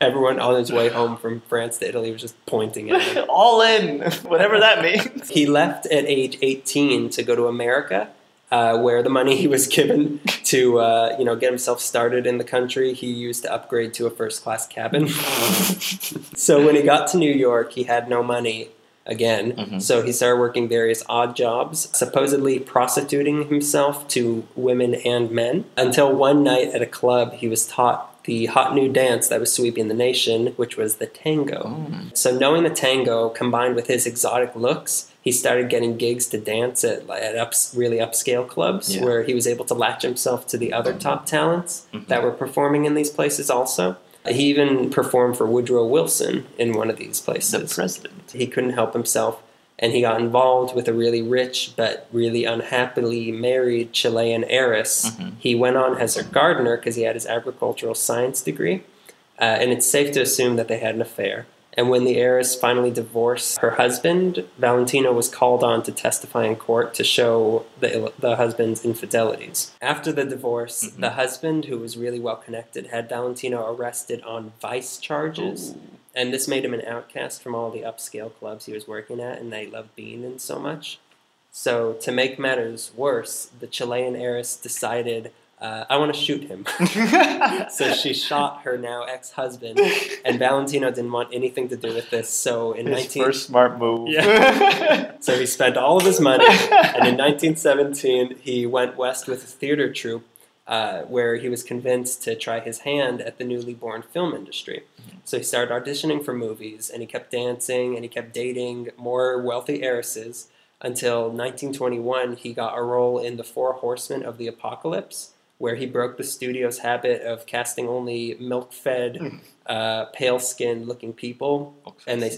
A: Everyone on his way home from France to Italy was just pointing at him. (laughs)
B: All in, (laughs) whatever that means.
A: He left at age 18 to go to America, uh, where the money (laughs) he was given to uh, you know get himself started in the country he used to upgrade to a first class cabin. (laughs) so when he got to New York, he had no money again.
B: Mhm.
A: So he started working various odd jobs, supposedly prostituting himself to women and men, until one night at a club he was taught the hot new dance that was sweeping the nation, which was the tango. So knowing the tango combined with his exotic looks, he started getting gigs to dance at at ups, really upscale clubs
B: Yeah.
A: where he was able to latch himself to the other top talents
B: Mhm.
A: that were performing in these places also. He even performed for Woodrow Wilson in one of these places.
B: The president.
A: He couldn't help himself and he got involved with a really rich but really unhappily married Chilean heiress.
B: Mhm.
A: He went on as her gardener because he had his agricultural science degree, uh, and it's safe to assume that they had an affair. And when the heiress finally divorced her husband, Valentino was called on to testify in court to show the, the husband's infidelities. After the divorce,
B: Mhm.
A: the husband, who was really well connected, had Valentino arrested on vice charges.
B: Ooh.
A: And this made him an outcast from all the upscale clubs he was working at, and they loved being in so much. So, to make matters worse, the Chilean heiress decided uh, I want to shoot him. (laughs) so she shot her now ex husband, and Valentino didn't want anything to do with this. So in
B: His
A: 19
B: first smart move.
A: Yeah. (laughs) so he spent all of his money, and in 1917 he went west with a theater troupe, uh, where he was convinced to try his hand at the newly born film industry. So he started auditioning for movies, and he kept dancing, and he kept dating more wealthy heiresses until 1921 he got a role in The Four Horsemen of the Apocalypse, where he broke the studio's habit of casting only milk-fed, uh, pale-skinned looking people, and they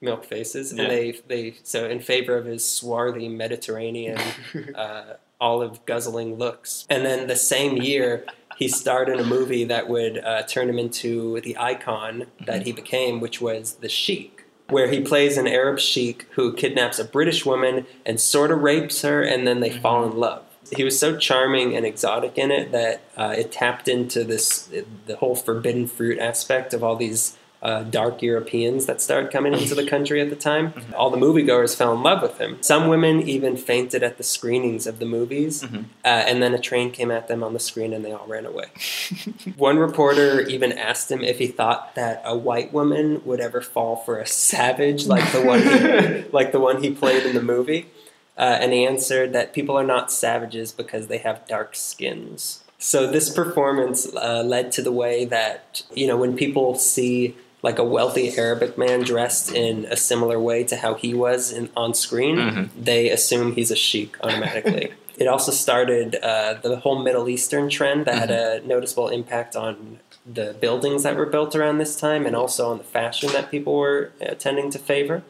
A: milk faces,
B: Yeah.
A: and they they so in favor of his swarthy Mediterranean, (laughs) uh, olive guzzling looks. And then the same year, he starred in a movie that would uh, turn him into the icon that he became, which was the Sheik. Where he plays an Arab sheik who kidnaps a British woman and sort of rapes her, and then they fall in love. He was so charming and exotic in it that uh, it tapped into this the whole forbidden fruit aspect of all these uh, dark Europeans that started coming into the (laughs) country at the time. All the moviegoers fell in love with him. Some women even fainted at the screenings of the movies,
B: Mhm.
A: uh, and then a train came at them on the screen and they all ran away. (laughs) One reporter even asked him if he thought that a white woman would ever fall for a savage like the one he, (laughs) like the one he played in the movie. Uh, and he answered that people are not savages because they have dark skins. So this performance uh, led to the way that you know when people see like a wealthy Arabic man dressed in a similar way to how he was in, on screen,
B: Mhm.
A: they assume he's a sheik automatically. (laughs) it also started uh, the whole Middle Eastern trend that had a noticeable impact on the buildings that were built around this time and also on the fashion that people were uh, tending to favor.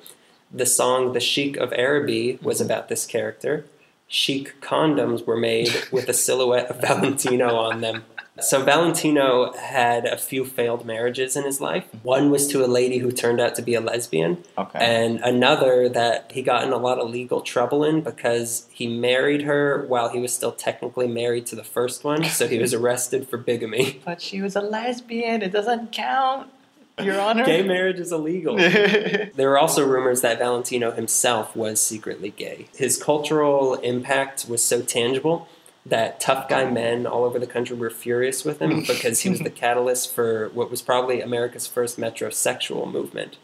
A: The song The Sheik of Araby was about this character. Sheik condoms were made with a silhouette of (laughs) Valentino on them. So Valentino had a few failed marriages in his life. One was to a lady who turned out to be a lesbian,
B: Okay.
A: and another that he got in a lot of legal trouble in because he married her while he was still technically married to the first one, so he was arrested for bigamy. (laughs)
B: but she was a lesbian. It doesn't count. Your Honor.
A: Gay marriage is illegal. (laughs) There were also rumors that Valentino himself was secretly gay. His cultural impact was so tangible that tough guy men all over the country were furious with him (laughs) because he was the catalyst for what was probably America's first metrosexual movement.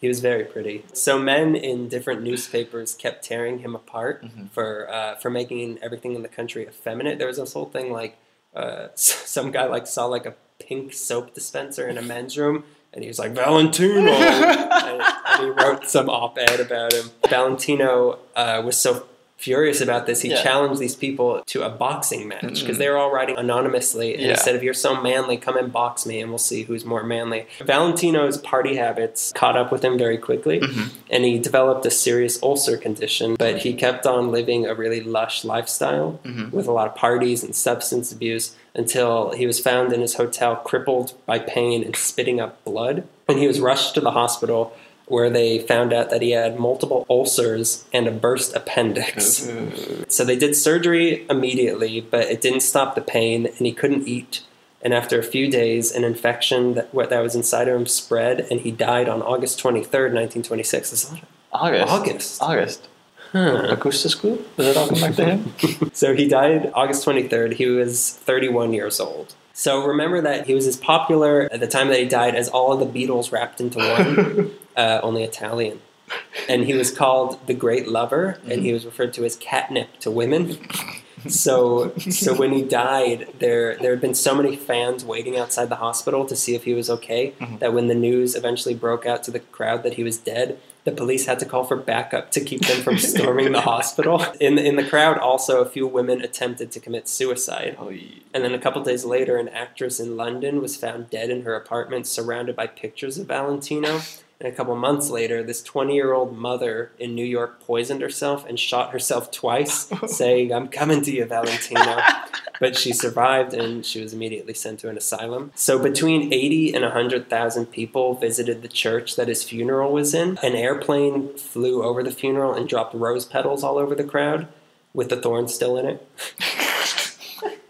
A: He was very pretty. So men in different newspapers kept tearing him apart
B: Mhm.
A: for uh, for making everything in the country effeminate. There was this whole thing like uh, (laughs) some guy like saw like a pink soap dispenser in a men's room, and he was like Valentino, (laughs) and, and he wrote some op-ed about him. Valentino uh, was so furious about this, he
B: Yeah.
A: challenged these people to a boxing match because
B: Mhm.
A: they were all writing anonymously. And
B: Yeah.
A: he said, "If you're so manly, come and box me, and we'll see who's more manly." Valentino's party habits caught up with him very quickly
B: Mhm.
A: and he developed a serious ulcer condition, but he kept on living a really lush lifestyle
B: Mhm.
A: with a lot of parties and substance abuse until he was found in his hotel crippled by pain and spitting up blood. And he was rushed to the hospital where they found out that he had multiple ulcers and a burst appendix. Mm-hmm. So they did surgery immediately, but it didn't stop the pain, and he couldn't eat. And after a few days, an infection that what that was inside of him spread, and he died on August twenty third, nineteen twenty six. That's a
B: August.
A: August.
B: August.
A: Huh.
B: Does it all come back to him? (laughs) (laughs)
A: So he died August 23rd. He was 31 years old. So remember that he was as popular at the time that he died as all of the Beatles wrapped into one, (laughs) uh, only Italian. And he was called the Great Lover, and he was referred to as catnip to women. So, so when he died, there there had been so many fans waiting outside the hospital to see if he was okay
B: Mhm.
A: that when the news eventually broke out to the crowd that he was dead, the police had to call for backup to keep them from storming the hospital. In the, in the crowd, also a few women attempted to commit suicide. And then a couple days later, an actress in London was found dead in her apartment, surrounded by pictures of Valentino. And a couple months later, this 20 year old mother in New York poisoned herself and shot herself twice, (laughs) oh. saying, I'm coming to you, Valentino. (laughs) But she survived and she was immediately sent to an asylum. So between 80 and 100,000 people visited the church that his funeral was in. An airplane flew over the funeral and dropped rose petals all over the crowd with the thorns still in it. (laughs)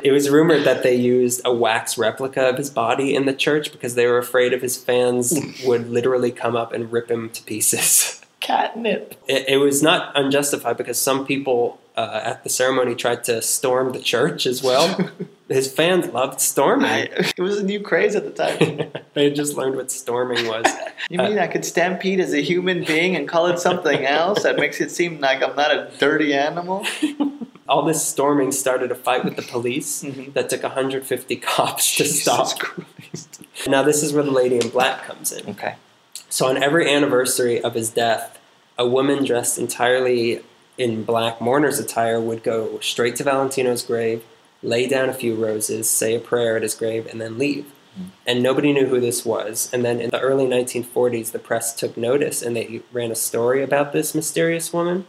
A: It was rumored that they used a wax replica of his body in the church because they were afraid of his fans (laughs) would literally come up and rip him to pieces. (laughs)
B: Catnip.
A: It, it was not unjustified because some people uh, at the ceremony tried to storm the church as well. (laughs) His fans loved storming.
B: I, it was a new craze at the time.
A: they had just learned what storming was.
B: You mean I could stampede as a human being and call it something else that makes it seem like I'm not a dirty animal?
A: All this storming started a fight with the police
B: Mhm.
A: that took 150 cops to
B: Jesus
A: stop.
B: Christ.
A: Now, this is where the lady in black comes in.
B: Okay.
A: So, on every anniversary of his death, a woman dressed entirely in black mourner's attire would go straight to Valentino's grave, lay down a few roses, say a prayer at his grave, and then leave. And nobody knew who this was. And then in the early 1940s, the press took notice and they ran a story about this mysterious woman.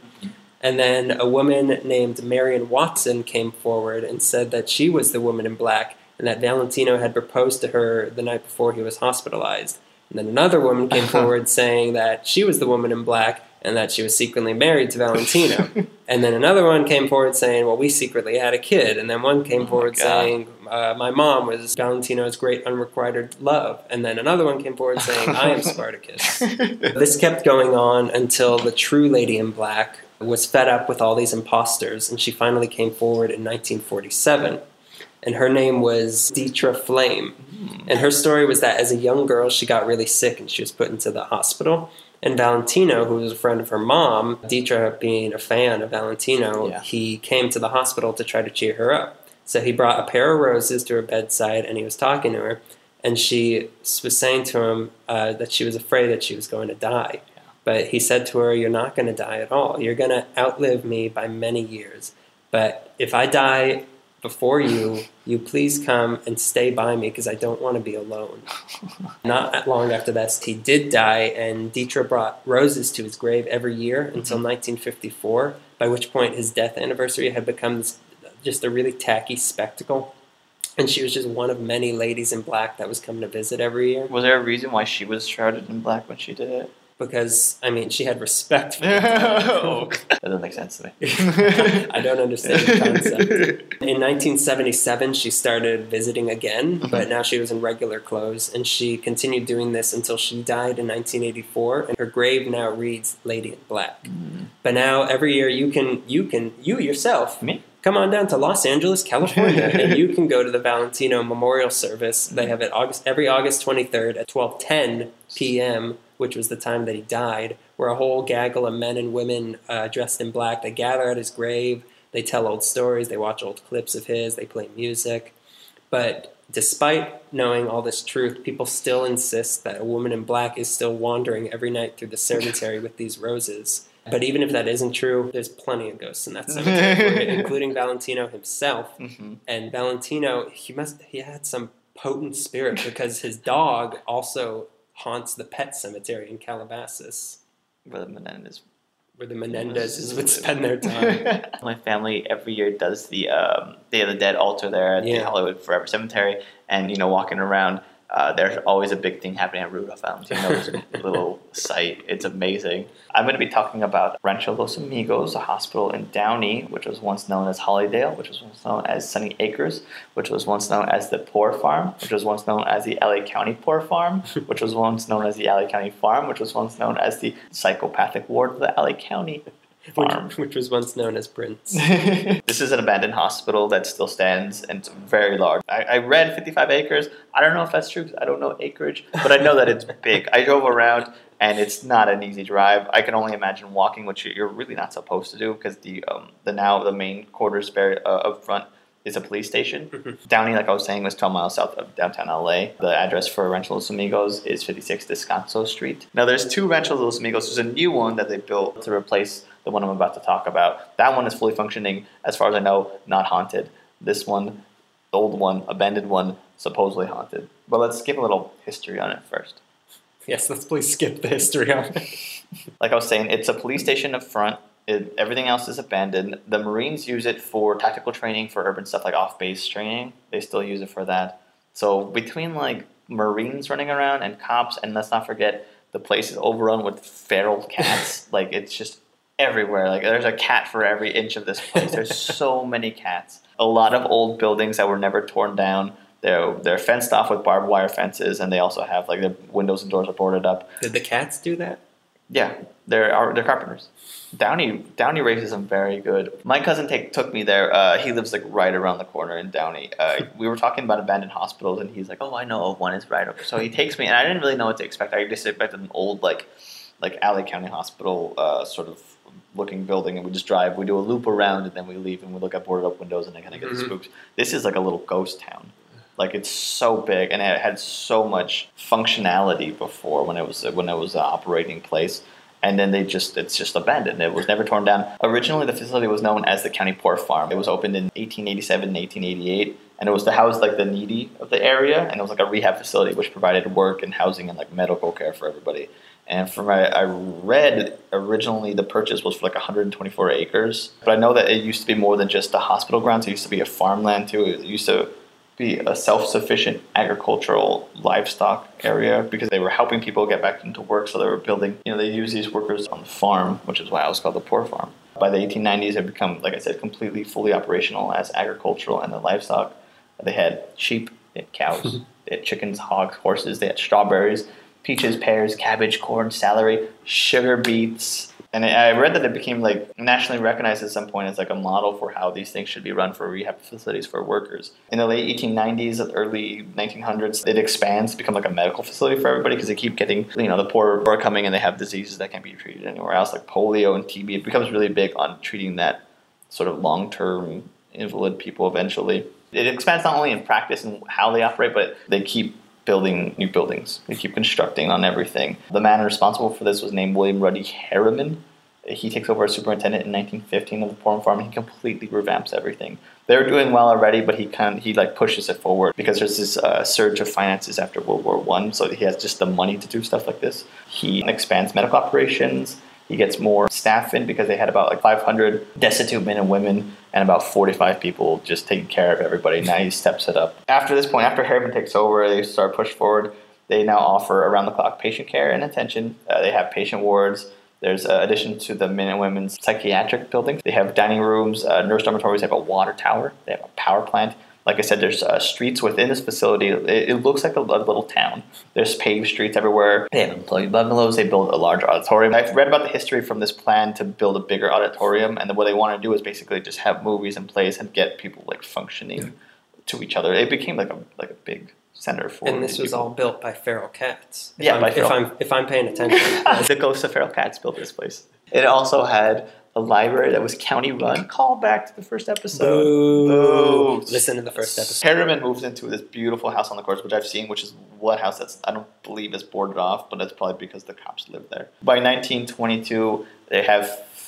A: And then a woman named Marion Watson came forward and said that she was the woman in black and that Valentino had proposed to her the night before he was hospitalized. And then another woman came forward saying that she was the woman in black and that she was secretly married to Valentino. (laughs) and then another one came forward saying, well, we secretly had a kid. And then one came
B: Oh
A: forward
B: God.
A: saying, uh, my mom was Valentino's great unrequited love. And then another one came forward saying, I am (laughs) Spartacus. This kept going on until the true lady in black was fed up with all these imposters, and she finally came forward in 1947. And her name was Ditra Flame. And her story was that as a young girl, she got really sick and she was put into the hospital. And Valentino, who was a friend of her mom, Ditra being a fan of Valentino,
B: Yeah.
A: he came to the hospital to try to cheer her up. So he brought a pair of roses to her bedside and he was talking to her. And she was saying to him uh, that she was afraid that she was going to die. But he said to her, You're not going to die at all. You're going to outlive me by many years. But if I die before you, you please come and stay by me because I don't want to be alone. (laughs) Not long after that, he did die, and Ditra brought roses to his grave every year mm-hmm. until 1954, by which point his death anniversary had become just a really tacky spectacle. And she was just one of many ladies in black that was coming to visit every year
B: Was there a reason why she was shrouded in black when she did it?
A: Because, I mean, she had respect for (laughs)
B: that doesn't make sense to me. (laughs)
A: I don't understand the concept. In 1977, she started visiting again, mm-hmm. but now she was in regular clothes, and she continued doing this until she died in 1984. And her grave now reads "Lady in Black." Mm. But now every year, you can, you can, you yourself,
B: Me?
A: come on down to Los Angeles, California, and you can go to the Valentino Memorial Service. They mm-hmm. have it August every August 23rd at 12:10 p.m., which was the time that he died. Where a whole gaggle of men and women uh, dressed in black they gather at his grave. They tell old stories. They watch old clips of his. They play music. But despite knowing all this truth, people still insist that a woman in black is still wandering every night through the cemetery with these roses. But even if that isn't true, there's plenty of ghosts in that cemetery, (laughs) including Valentino himself.
B: hmm
A: And Valentino, he must he had some potent spirit because his dog also haunts the pet cemetery in Calabasas,
B: Where the Menendez.
A: where the Menendezes would spend their time. (laughs)
B: My family every year does the um, Day of the Dead altar there at the Hollywood Forever Cemetery, and you know, walking around, uh, there's always a big thing happening at Rudolph Valentino's (laughs) little site. It's amazing. I'm going to be talking about Rancho Los Amigos, a hospital in Downey, which was once known as Hollydale, which was once known as Sunny Acres, which was once known as the Poor Farm, which was once known as the LA County Poor Farm, (laughs) which was once known as the LA County Farm, which was once known as the psychopathic ward of the LA County Farm.
A: which, (laughs) which was once known as Prince. (laughs)
B: this is an abandoned hospital that still stands and it's very large. I, I read 55 acres. I don't know if that's true. I don't know acreage, but I know that it's (laughs) big. I drove around and it's not an easy drive. I can only imagine walking, which you're really not supposed to do because the um, the now the main quarters very uh, up front is a police station. Downey, like I was saying, was 12 miles south of downtown LA. The address for Rancho Los Amigos is 56 Descanso Street. Now, there's two Rancho Los Amigos. There's a new one that they built to replace the one I'm about to talk about. That one is fully functioning, as far as I know, not haunted. This one, the old one, abandoned one, supposedly haunted. But let's skip a little history on it first.
A: yes, let's please skip the history on it. (laughs)
B: like I was saying, it's a police station up front. It, everything else is abandoned. The Marines use it for tactical training, for urban stuff like off base training. They still use it for that. So between like Marines running around and cops, and let's not forget the place is overrun with feral cats. (laughs) like it's just everywhere. Like there's a cat for every inch of this place. There's so (laughs) many cats. A lot of old buildings that were never torn down. They're they're fenced off with barbed wire fences, and they also have like their windows and doors are boarded up.
A: Did the cats do that?
B: Yeah, they're are they're carpenters. Downey Downey raises them very good. My cousin take, took me there. Uh, he lives like right around the corner in Downey. Uh, (laughs) we were talking about abandoned hospitals, and he's like, "Oh, I know of one. It's right over." So he takes me, and I didn't really know what to expect. I just expected an old like like Alley County Hospital uh, sort of looking building, and we just drive. We do a loop around, and then we leave, and we look at boarded up windows, and I kind of get
A: Mhm.
B: spooked. This is like a little ghost town. Like it's so big, and it had so much functionality before when it was when it was an operating place, and then they just it's just abandoned. It was never torn down. Originally, the facility was known as the County Poor Farm. It was opened in 1887 and 1888, and it was to house like the needy of the area, and it was like a rehab facility which provided work and housing and like medical care for everybody. And from I, I read originally the purchase was for like 124 acres, but I know that it used to be more than just a hospital grounds. It used to be a farmland too. It used to be a self-sufficient agricultural livestock area because they were helping people get back into work. So they were building. You know, they use these workers on the farm, which is why it was called the poor farm. By the 1890s, it become like I said, completely fully operational as agricultural and the livestock. They had sheep, they had cows, (laughs) they had chickens, hogs, horses. They had strawberries peaches, pears, cabbage, corn, celery, sugar beets. And I read that it became like nationally recognized at some point as like a model for how these things should be run for rehab facilities for workers. In the late 1890s, early 1900s, it expands to become like a medical facility for everybody because they keep getting, you know, the poor are coming and they have diseases that can't be treated anywhere else, like polio and TB. It becomes really big on treating that sort of long term invalid people eventually. It expands not only in practice and how they operate, but they keep building new buildings. They keep constructing on everything. The man responsible for this was named William Ruddy Harriman. He takes over as superintendent in 1915 of the Poor Farm. And he completely revamps everything. They're doing well already, but he kind he like pushes it forward because there's this uh, surge of finances after World War One. So he has just the money to do stuff like this. He expands medical operations. He gets more staff in because they had about like 500 destitute men and women and about 45 people just taking care of everybody. Now he steps it up. After this point, after Harriman takes over, they start push forward. They now offer around the clock patient care and attention. Uh, they have patient wards. There's uh, addition to the men and women's psychiatric building. They have dining rooms, uh, nurse dormitories. They have a water tower. They have a power plant. Like I said, there's uh, streets within this facility. It, it looks like a, a little town. There's paved streets everywhere. They have employee bungalows. They build a large auditorium. I've read about the history from this plan to build a bigger auditorium, and then what they want to do is basically just have movies and plays and get people like functioning to each other. It became like a like a big center for.
A: And this was
B: people.
A: all built by feral cats. If
B: Yeah,
A: I'm,
B: by
A: if I'm if I'm paying attention. (laughs)
B: the Ghost of Feral Cats built this place. (laughs) It also had a library that was county run. Call back to the first episode.
A: Boo.
B: Boo.
A: Listen to the first episode.
B: Harriman moves into this beautiful house on the course, which I've seen, which is one house that's I don't believe is boarded off, but that's probably because the cops live there. By 1922, they have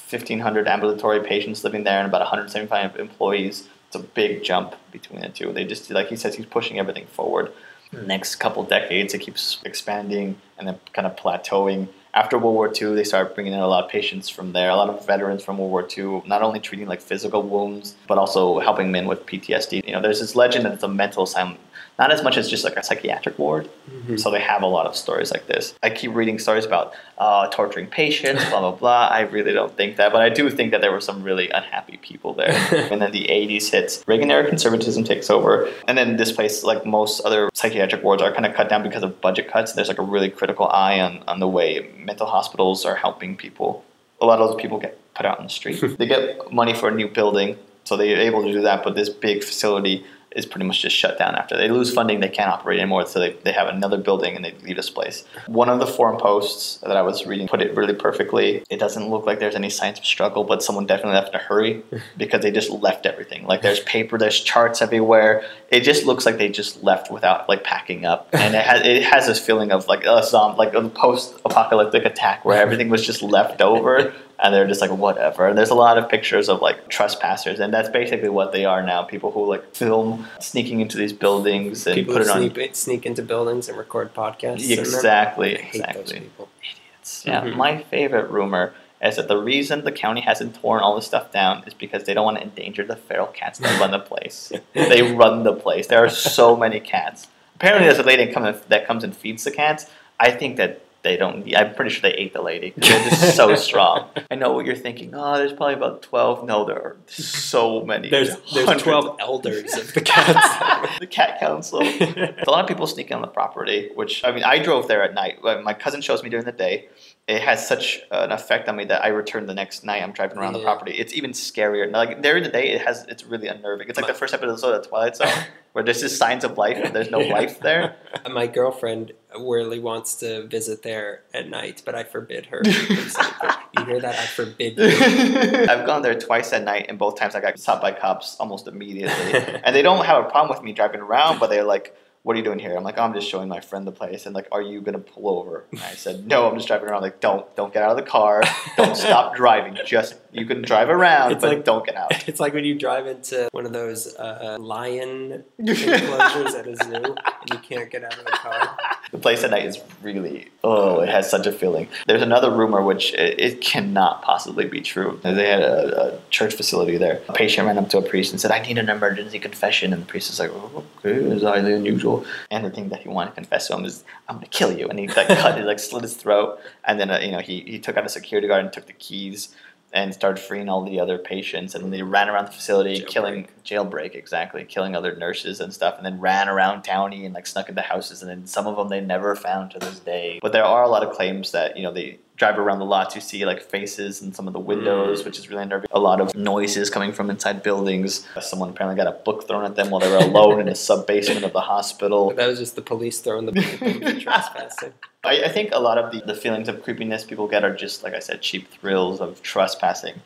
B: 1,500 ambulatory patients living there and about 175 employees. It's a big jump between the two. They just like he says, he's pushing everything forward. Next couple decades, it keeps expanding and then kind of plateauing. After World War II, they started bringing in a lot of patients from there, a lot of veterans from World War II, not only treating like physical wounds, but also helping men with PTSD. You know, there's this legend that it's a mental asylum, not as much as just like a psychiatric ward.
A: Mhm.
B: So they have a lot of stories like this. I keep reading stories about uh, torturing patients, blah blah blah. I really don't think that, but I do think that there were some really unhappy people there. (laughs) and then the '80s hits, Reagan era conservatism takes over, and then this place, like most other psychiatric wards, are kind of cut down because of budget cuts. There's like a really critical eye on on the way mental hospitals are helping people. A lot of those people get put out on the street. (laughs) they get money for a new building, so they're able to do that. But this big facility is pretty much just shut down after they lose funding. They can't operate anymore, so they, they have another building and they leave this place. One of the forum posts that I was reading put it really perfectly. It doesn't look like there's any signs of struggle, but someone definitely left in a hurry (laughs) because they just left everything. Like there's paper, there's charts everywhere. It just looks like they just left without like packing up, (laughs) and it has it has this feeling of like a zom- like a post-apocalyptic attack where (laughs) everything was just left over and they're just like whatever. And there's a lot of pictures of like trespassers, and that's basically what they are now. People who like film sneaking into these buildings and
A: People
B: put
A: who
B: it on.
A: sneak, sneak into buildings and record podcasts.
B: Exactly,
A: I hate those
B: exactly.
A: people.
B: Idiots. Yeah,
A: Mhm.
B: my favorite rumor is that the reason the county hasn't torn all this stuff down is because they don't want to endanger the feral cats that run the place. (laughs) they run the place. There are so many cats. Apparently, there's a lady that comes and feeds the cats. I think that they don't. I'm pretty sure they ate the lady. They're just so (laughs) strong. I know what you're thinking. Oh, there's probably about twelve. No, there are so many.
A: There's there's twelve elders of the cats. (laughs)
B: the cat council. a lot of people sneak on the property, which I mean, I drove there at night. My cousin shows me during the day. it has such an effect on me that I return the next night. I'm driving around the property. It's even scarier. Now, Like during the day, it has it's really unnerving. It's like the first episode of Twilight Zone (laughs) where there's just signs of life and there's no
A: Yeah.
B: life there.
A: My girlfriend really wants to visit there at night, but I forbid her. (laughs) you hear that? I forbid you. (laughs)
B: I've gone there twice at night, and both times I got stopped by cops almost immediately. (laughs) and they don't have a problem with me driving around, but they're like, "What are you doing here?" I'm like, oh, "I'm just showing my friend the place." And like, "Are you gonna pull over?" And I said, "No, I'm just driving around." Like, don't don't get out of the car. Don't (laughs) stop driving. Just you can drive around,
A: It's
B: but
A: like-
B: don't get out. (laughs)
A: It's like when you drive into one of those uh, lion (laughs) enclosures at a zoo and you can't get out of the car.
B: The place at night is really oh, it has such a feeling. There's another rumor which it, it cannot possibly be true. They had a, a church facility there. A patient ran up to a priest and said, "I need an emergency confession," and the priest is like, oh, "Okay, it's highly unusual." And the thing that he wanted to confess to him is, "I'm gonna kill you," and he like cut, he like slit his throat, and then uh, you know he he took out a security guard and took the keys. And started freeing all the other patients, and then they ran around the facility,
A: Jailbreak.
B: killing jailbreak exactly, killing other nurses and stuff, and then ran around towny and like snuck into houses, and then some of them they never found to this day. But there are a lot of claims that you know they drive around the lots, you see like faces in some of the windows,
A: Mm.
B: which is really unnerving. A lot of noises coming from inside buildings. Someone apparently got a book thrown at them while they were alone in a sub basement of the hospital. (laughs)
A: That was just the police throwing the book at them trespassing. (laughs)
B: I, I think a lot of the, the feelings of creepiness people get are just, like I said, cheap thrills of trespassing.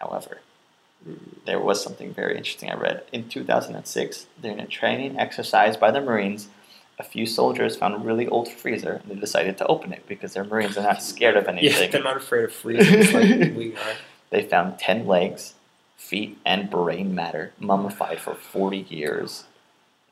B: However, there was something very interesting I read. In 2006, during a training exercise by the Marines, a few soldiers found a really old freezer and they decided to open it because they're Marines and not scared of anything.
A: Yeah,
B: anything.
A: they're not afraid of freezers like (laughs) we are.
B: They found 10 legs, feet, and brain matter mummified for 40 years.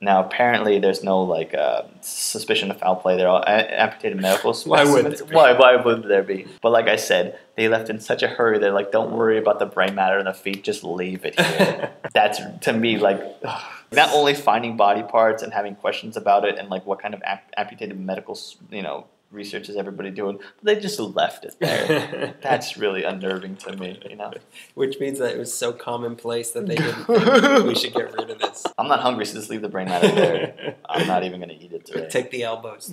B: Now, apparently, there's no like uh, suspicion of foul play. They're all amputated medical (laughs)
A: Why would
B: specimens.
A: there be?
B: Why, why would there be? But like I said, they left in such a hurry. They're like, don't worry about the brain matter and the feet. Just leave it here. (laughs) That's to me like ugh. (sighs) not only finding body parts and having questions about it and like what kind of amp- amputated medical you know research is everybody doing, but they just left it there. (laughs) That's really unnerving to me, you know.
A: Which means that it was so commonplace that they didn't (laughs) think we should get rid of this.
B: I'm not hungry, so just leave the brain matter there. (laughs) I'm not even gonna eat it today.
A: Take the elbows.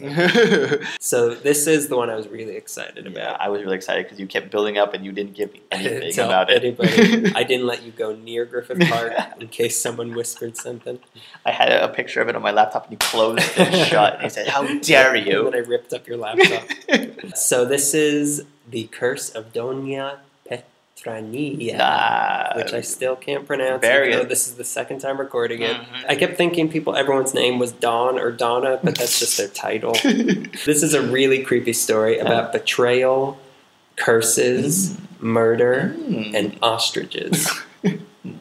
A: So this is the one I was really excited about.
B: Yeah, I was really excited because you kept building up and you didn't give me anything
A: Tell
B: about it.
A: anybody. I didn't let you go near Griffith Park in case someone whispered something.
B: I had a picture of it on my laptop and you closed it shut. And you said, "How dare
A: And
B: you!"
A: then I ripped up your laptop. (laughs) so this is the Curse of Doña Petrania.
B: Nah,
A: which I still can't pronounce.
B: Very-
A: this is the second time recording it.
B: Mhm.
A: I kept thinking people, everyone's name was Don or Donna, but that's just their title. (laughs) this is a really creepy story about betrayal, curses, murder,
B: Mm.
A: and ostriches. (laughs)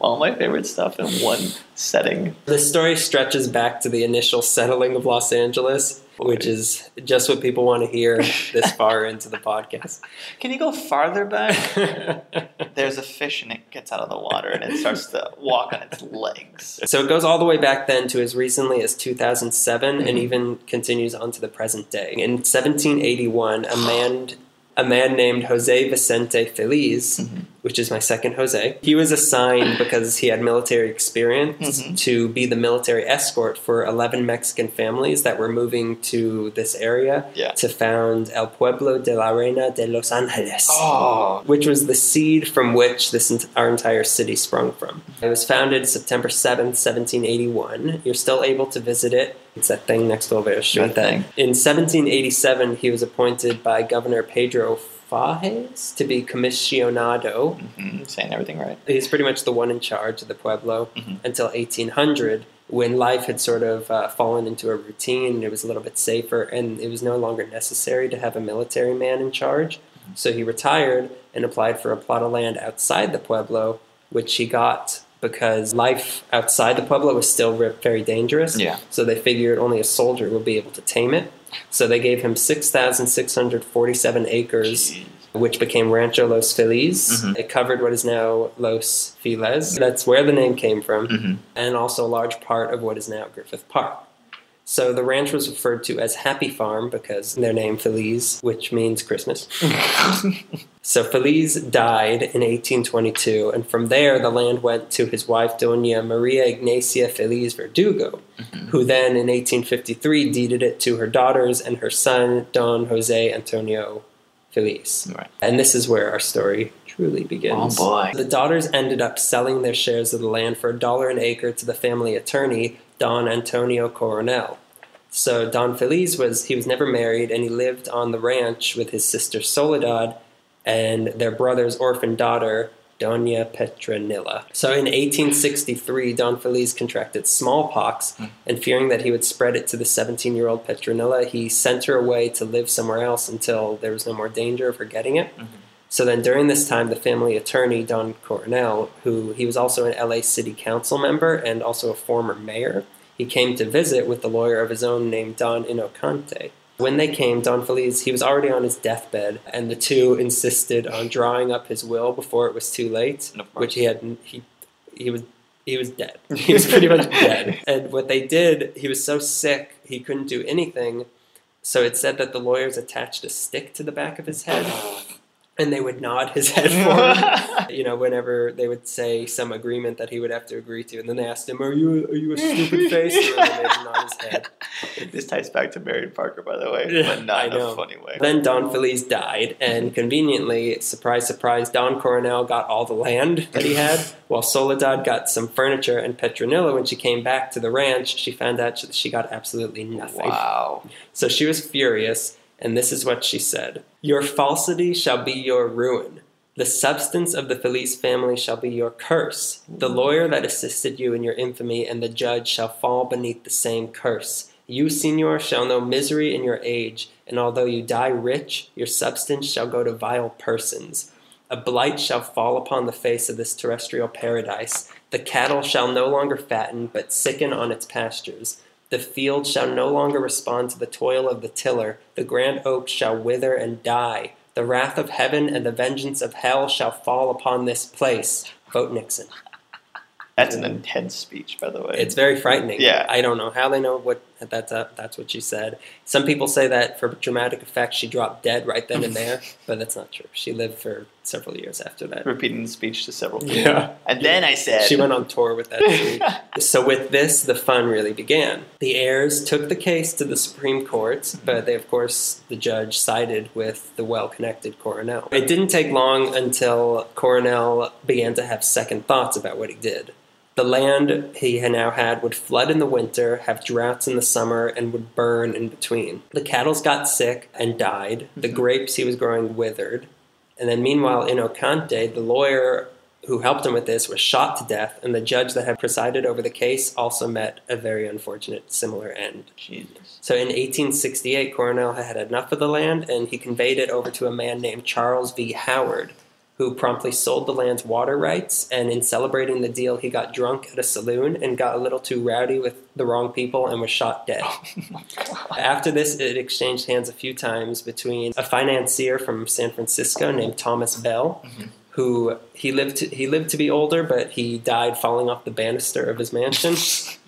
B: all my favorite stuff in one setting.
A: the story stretches back to the initial settling of Los Angeles, which is just what people want to hear this far into the podcast. (laughs)
B: Can you go farther back? (laughs) There's a fish and it gets out of the water and it starts to walk on its legs.
A: So it goes all the way back then to as recently as 2007 and
B: Mhm.
A: even continues on to the present day. In 1781, a man a man named Jose Vicente Feliz,
B: Mhm.
A: Which is my second Jose, he was assigned (laughs) because he had military experience
B: Mhm.
A: to be the military escort for 11 Mexican families that were moving to this area
B: Yeah.
A: to found El Pueblo de la Reina de Los Angeles
B: Oh,
A: which was the seed from which this ent- our entire city sprung from. It was founded September 7th, 1781. You're still able to visit it. It's that thing next to.
B: That
A: That
B: thing.
A: in 1787, he was appointed by Governor Pedro Fages to be commissionado.
B: hmm saying everything right.
A: He's pretty much the one in charge of the Pueblo
B: Mhm.
A: until 1800, when life had sort of uh, fallen into a routine. It was a little bit safer, and it was no longer necessary to have a military man in charge. So he retired and applied for a plot of land outside the Pueblo, which he got because life outside the Pueblo was still very dangerous.
B: Yeah.
A: So they figured only a soldier would be able to tame it. So they gave him 6,647 acres
B: Jeez.
A: which became Rancho Los Feliz.
B: Mhm.
A: It covered what is now Los Feliz. That's where the name came from,
B: Mhm.
A: and also a large part of what is now Griffith Park. So the ranch was referred to as Happy Farm because their name Feliz, which means Christmas. (laughs) So Feliz died in 1822, and from there the land went to his wife Doña Maria Ignacia Feliz Verdugo, mm-hmm. who then in 1853 deeded it to her daughters and her son Don Jose Antonio Feliz.
B: Right.
A: And this is where our story truly begins.
B: Oh, boy.
A: The daughters ended up selling their shares of the land for a dollar an acre to the family attorney, Don Antonio Coronel. So Don Feliz was he was never married and he lived on the ranch with his sister Soledad and their brother's orphan daughter, Doña Petronilla. So in 1863, Don Feliz contracted smallpox, hmm. and fearing that he would spread it to the 17 year old Petronilla, he sent her away to live somewhere else until there was no more danger of her getting it. Mm-hmm. So then during this time, the family attorney, Don Coronel, who he was also an LA City Council member and also a former mayor, he came to visit with the lawyer of his own named Don Inocante. When they came, Don Feliz, he was already on his deathbed, and the two insisted on drawing up his will before it was too late, which he had he he was he was dead. (laughs) He was pretty much dead. (laughs) And what they did, he was so sick he couldn't do anything. So it said that the lawyers attached a stick to the back of his head, (laughs) and they would nod his head (laughs) forward. you know, whenever they would say some agreement that he would have to agree to, and then they asked him, "Are you are you a stupid (laughs) face?" And then they made nod his head.
B: this ties back to Marion Parker, by the way, but not in a funny way.
A: Then Don Feliz died, and conveniently, surprise, surprise, Don Coronel got all the land that he had, (laughs) while Soledad got some furniture, and Petronilla, when she came back to the ranch, she found out that she got absolutely nothing.
B: Wow.
A: So she was furious, and this is what she said Your falsity shall be your ruin. The substance of the Feliz family shall be your curse. The lawyer that assisted you in your infamy and the judge shall fall beneath the same curse. You, senor, shall know misery in your age, and although you die rich, your substance shall go to vile persons. A blight shall fall upon the face of this terrestrial paradise. The cattle shall no longer fatten, but sicken on its pastures. The field shall no longer respond to the toil of the tiller. The grand oak shall wither and die. The wrath of heaven and the vengeance of hell shall fall upon this place. Vote Nixon.
B: That's an intense speech, by the way.
A: It's very frightening.
B: Yeah.
A: I don't know how they know what that's uh, that's what she said. Some people say that for dramatic effect, she dropped dead right then and there, (laughs) but that's not true. She lived for several years after that.
B: repeating the speech to several people.
A: Yeah.
B: And then I said,
A: She went on tour with that (laughs) speech. so with this, the fun really began. The heirs took the case to the Supreme Court, but they, of course, the judge sided with the well-connected Coronel. It didn't take long until Coronel began to have second thoughts about what he did. The land he had now had would flood in the winter, have droughts in the summer, and would burn in between. The cattles got sick and died. The mm-hmm. grapes he was growing withered. And then, meanwhile, Inocante, the lawyer who helped him with this, was shot to death, and the judge that had presided over the case also met a very unfortunate similar end.
B: Jesus.
A: So in 1868, Coronel had had enough of the land, and he conveyed it over to a man named Charles V. Howard, who promptly sold the land's water rights. And in celebrating the deal, he got drunk at a saloon and got a little too rowdy with the wrong people and was shot dead. Oh After this, it exchanged hands a few times between a financier from San Francisco named Thomas Bell, mm-hmm. who he lived to, he lived to be older, but he died falling off the banister of his mansion,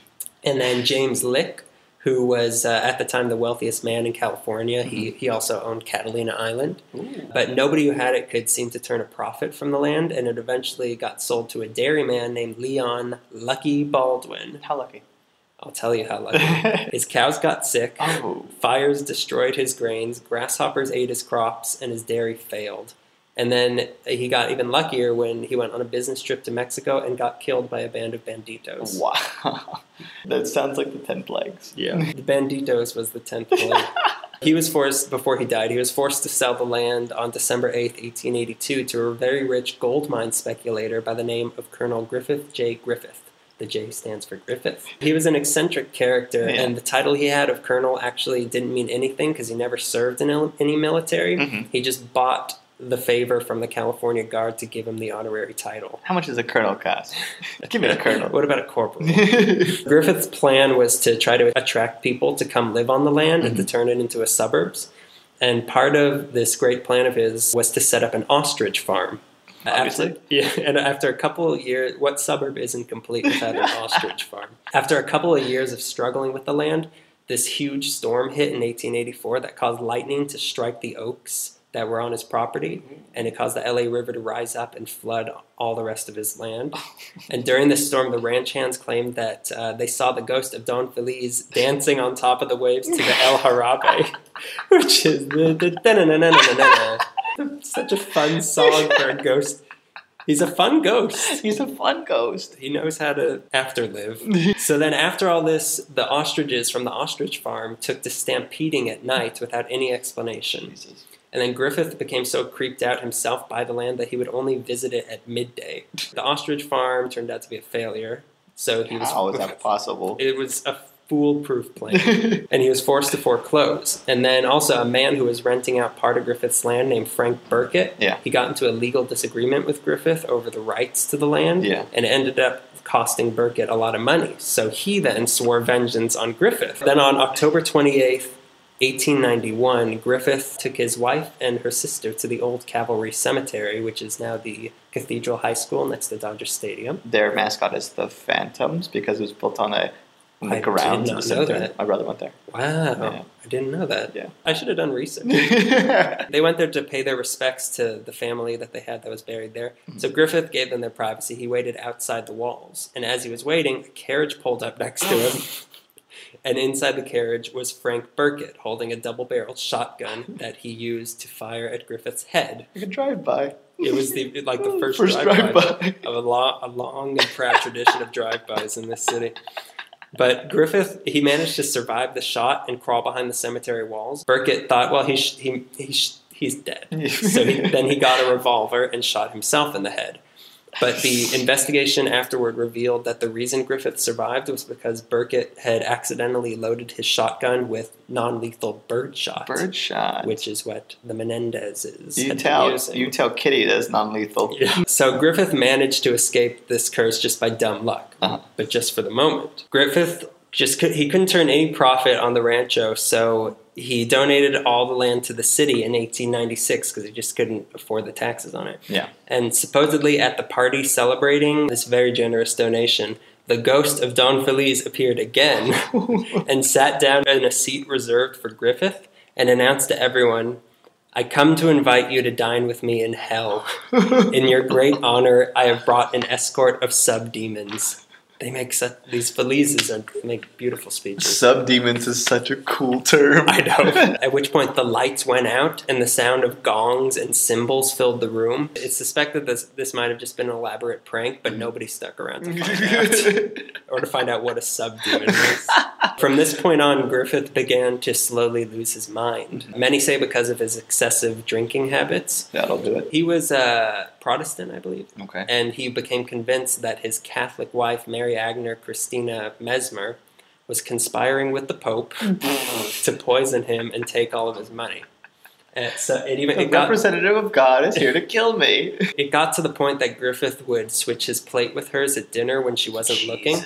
A: (laughs) and then James Lick, who was uh, at the time the wealthiest man in California. He he also owned Catalina Island, but nobody who had it could seem to turn a profit from the land, and it eventually got sold to a dairyman named Leon Lucky Baldwin.
B: How lucky.
A: I'll tell you how lucky. (laughs) His cows got sick.
B: Oh.
A: Fires destroyed his grains, grasshoppers ate his crops, and his dairy failed. And then he got even luckier when he went on a business trip to Mexico and got killed by a band of banditos.
B: Wow. (laughs) that sounds like the 10 plagues.
A: Yeah. (laughs) the banditos was the 10th plague. (laughs) He was forced, before he died, he was forced to sell the land on December 8th, 1882, to a very rich gold mine speculator by the name of Colonel Griffith J. Griffith. The J stands for Griffith. He was an eccentric character,
B: Yeah.
A: and the title he had of colonel actually didn't mean anything because he never served in any military.
B: Mhm.
A: He just bought the favor from the California Guard to give him the honorary title.
B: How much does a colonel cost? Give me a colonel. (laughs)
A: What about a corporal? (laughs) Griffith's plan was to try to attract people to come live on the land and to mm-hmm. turn it into a suburbs. And part of this great plan of his was to set up an ostrich farm.
B: Obviously.
A: After, (laughs) yeah, and after a couple of years, what suburb isn't complete without an ostrich farm? After a couple of years of struggling with the land, this huge storm hit in 1884 that caused lightning to strike the oaks that were on his property, and it caused the LA River to rise up and flood all the rest of his land. And during this storm, the ranch hands claimed that uh, they saw the ghost of Don Feliz dancing on top of the waves to the El Jarabe, (laughs) which is the, the. Such a fun song for a ghost. He's a fun ghost.
B: He's a fun ghost.
A: He knows how to afterlive. (laughs) so then, after all this, the ostriches from the ostrich farm took to stampeding at night without any explanation.
B: Jesus.
A: And then Griffith became so creeped out himself by the land that he would only visit it at midday. The ostrich farm turned out to be a failure. So he was.
B: How that possible? (laughs)
A: It was a foolproof plan. (laughs) and he was forced to foreclose. And then also a man who was renting out part of Griffith's land named Frank Burkett.
B: Yeah.
A: He got into a legal disagreement with Griffith over the rights to the land.
B: Yeah.
A: And ended up costing Burkett a lot of money. So he then swore vengeance on Griffith. Then on October 28th, 1891, Griffith took his wife and her sister to the old Cavalry Cemetery, which is now the Cathedral High School next to Dodger Stadium.
B: Their mascot is the Phantoms because it was built on a on the
A: I
B: grounds
A: did not know that.
B: My brother went there.
A: Wow,
B: Yeah.
A: I didn't know that.
B: Yeah.
A: I should have done research. (laughs) They went there to pay their respects to the family that they had that was buried there. Mm-hmm. So Griffith gave them their privacy. He waited outside the walls. And as he was waiting, a carriage pulled up next to him. (laughs) and inside the carriage was Frank Burkett holding a double barreled shotgun that he used to fire at Griffith's head.
B: You can drive by.
A: It was the like the (laughs) first,
B: First
A: drive-by
B: drive-by.
A: of a, lo- a long and proud tradition of drive-bys in this city. But Griffith, he managed to survive the shot and crawl behind the cemetery walls. Burkett thought, well, he sh- he, he sh- he's dead. (laughs) so he, then he got a revolver and shot himself in the head. But the investigation afterward revealed that the reason Griffith survived was because Burkett had accidentally loaded his shotgun with non-lethal birdshot,
B: Birdshot.
A: which is what the Menendezes
B: you tell
A: using.
B: you tell Kitty that it's non-lethal.
A: Yeah. So Griffith managed to escape this curse just by dumb luck,
B: Uh-huh.
A: but just for the moment. Griffith just could, he couldn't turn any profit on the rancho, so he donated all the land to the city in 1896 because he just couldn't afford the taxes on it.
B: Yeah.
A: And supposedly at the party celebrating this very generous donation, the ghost of Don Feliz appeared again (laughs) and sat down in a seat reserved for Griffith and announced to everyone, I come to invite you to dine with me in hell. (laughs) In your great honor, I have brought an escort of sub demons. They make such, these Felizes and make beautiful speeches.
B: Subdemons is such a cool term.
A: I know. (laughs) At which point the lights went out and the sound of gongs and cymbals filled the room. It's suspected this this might have just been an elaborate prank, but nobody stuck around to find out (laughs) or to find out what a subdemon is. From this point on, Griffith began to slowly lose his mind. Many say because of his excessive drinking habits.
B: That'll do it.
A: He was a Protestant, I believe,
B: Okay.
A: and he became convinced that his Catholic wife, Mary Agnes Christina Mesmer, was conspiring with the Pope (laughs) to poison him and take all of his money. And so it even
B: The
A: it got,
B: representative of God is here to kill me. (laughs)
A: it got to the point that Griffith would switch his plate with hers at dinner when she wasn't looking.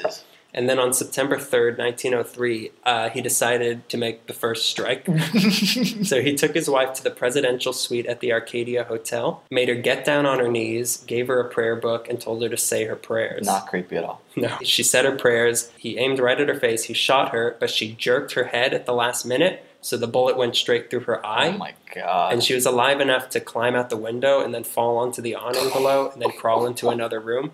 A: And then on September 3rd, 1903, uh, he decided to make the first strike. (laughs) So he took his wife to the presidential suite at the Arcadia Hotel, made her get down on her knees, gave her a prayer book, and told her to say her prayers.
B: Not creepy at all. (laughs)
A: No. She said her prayers. He aimed right at her face. He shot her, but she jerked her head at the last minute, so the bullet went straight through her eye.
B: Oh my god.
A: and she was alive enough to climb out the window and then fall onto the awning below and then crawl into another room.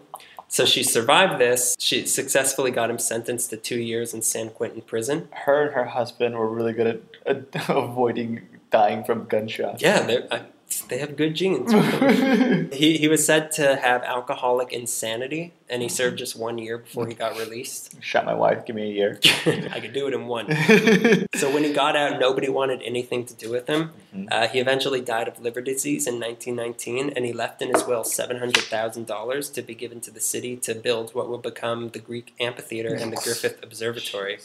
A: So she survived this. She successfully got him sentenced to two years in San Quentin prison.
B: her and her husband were really good at, at (laughs) avoiding dying from gunshots.
A: Yeah, they're, they have good genes. (laughs) He, he was said to have alcoholic insanity, and he served just one year before he got released.
B: Shot my wife. Give me a year. (laughs)
A: I could do it in one. (laughs) So when he got out, nobody wanted anything to do with him.
B: Mhm.
A: Uh, he eventually died of liver disease in 1919, and he left in his will $700,000 to be given to the city to build what would become the Greek amphitheater and the Griffith Observatory,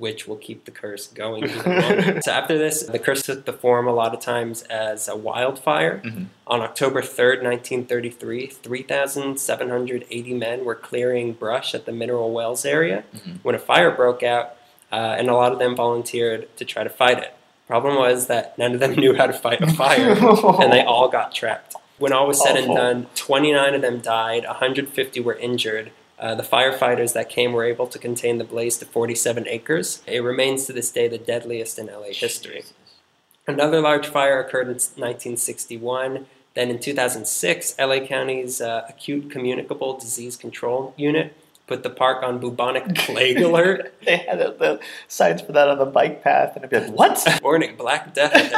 A: which will keep the curse going (laughs) so after this, the curse took the form a lot of times as a wildfire.
B: Mhm.
A: On October 3rd, 1933, 3,780 men were clearing brush at the Mineral Wells area
B: Mhm.
A: when a fire broke out, uh, and a lot of them volunteered to try to fight it. Problem was that none of them (laughs) knew how to fight a fire, (laughs) and they all got trapped. When all was said and done, 29 of them died, 150 were injured. Uh, the firefighters that came were able to contain the blaze to 47 acres. It remains to this day the deadliest in LA history. Another large fire occurred in 1961. Then in 2006, LA County's uh, Acute Communicable Disease Control Unit put the park on bubonic plague alert. (laughs)
B: they had the signs for that on the bike path, and I'd be like, "What? (laughs)
A: Warning: Black Death.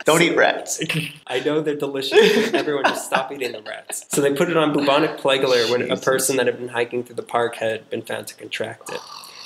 A: (laughs)
B: Don't eat rats."
A: I know they're delicious. Everyone just stop eating the rats. So they put it on bubonic plague alert when a person that had been hiking through the park had been found to contract it.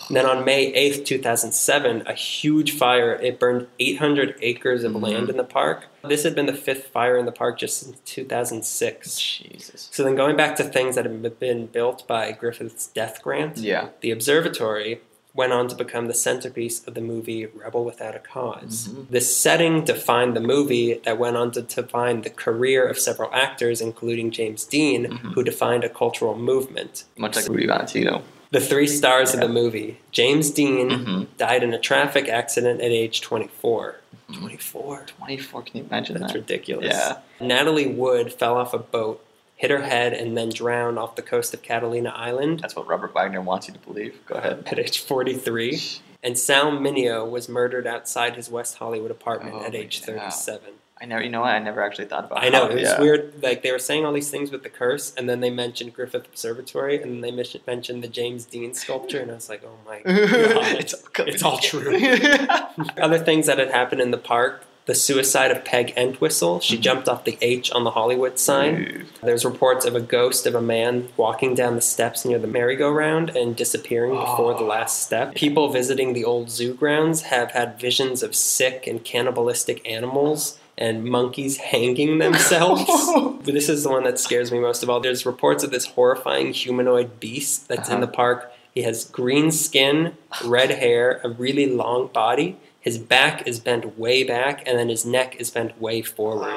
A: And then on May 8th, 2007, a huge fire, it burned 800 acres of
B: Mhm.
A: land in the park. This had been the fifth fire in the park just since 2006.
B: Jesus.
A: So then going back to things that have been built by Griffith's death grant,
B: Yeah.
A: the observatory went on to become the centerpiece of the movie Rebel Without a Cause
B: Mhm.
A: This setting defined the movie that went on to define the career of several actors, including James Dean,
B: Mhm.
A: who defined a cultural movement.
B: Much like Rudy Valentino.
A: The three stars of the movie James Dean
B: Mhm.
A: died in a traffic accident at age 24. 24?
B: 24. Can you imagine
A: That's
B: that?
A: ridiculous.
B: Yeah.
A: Natalie Wood fell off a boat, hit her head, and then drowned off the coast of Catalina Island
B: That's what Robert Wagner wants you to believe. Go ahead.
A: at age 43. And Sal Mineo was murdered outside his West Hollywood apartment
B: Oh
A: at age
B: God.
A: 37.
B: I never. You know what? I never actually thought about. It.
A: I know, it was
B: yeah.
A: weird. Like, they were saying all these things with the curse, and then they mentioned Griffith Observatory, and then they mentioned the James Dean sculpture, and I was like, oh my (laughs) god.
B: it's, all
A: It's all
B: together. (laughs)
A: Other things that had happened in the park the suicide of Peg Entwistle. She
B: Mhm.
A: jumped off the H on the Hollywood sign. There's reports of a ghost of a man walking down the steps near the merry-go-round and disappearing before the
B: Oh.
A: last step. People visiting the old zoo grounds have had visions of sick and cannibalistic animals and monkeys hanging themselves. (laughs) This is the one that scares me most of all. There's reports of this horrifying humanoid beast that's in
B: Uh-huh.
A: the park. He has green skin, red hair, a really long body. His back is bent way back, and then his neck is bent way forward,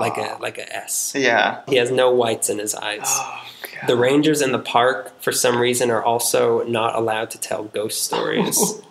A: like a like a S.
B: Yeah.
A: He has no whites in his eyes.
B: Oh,
A: The rangers in the park, for some reason, are also not allowed to tell ghost stories. (laughs)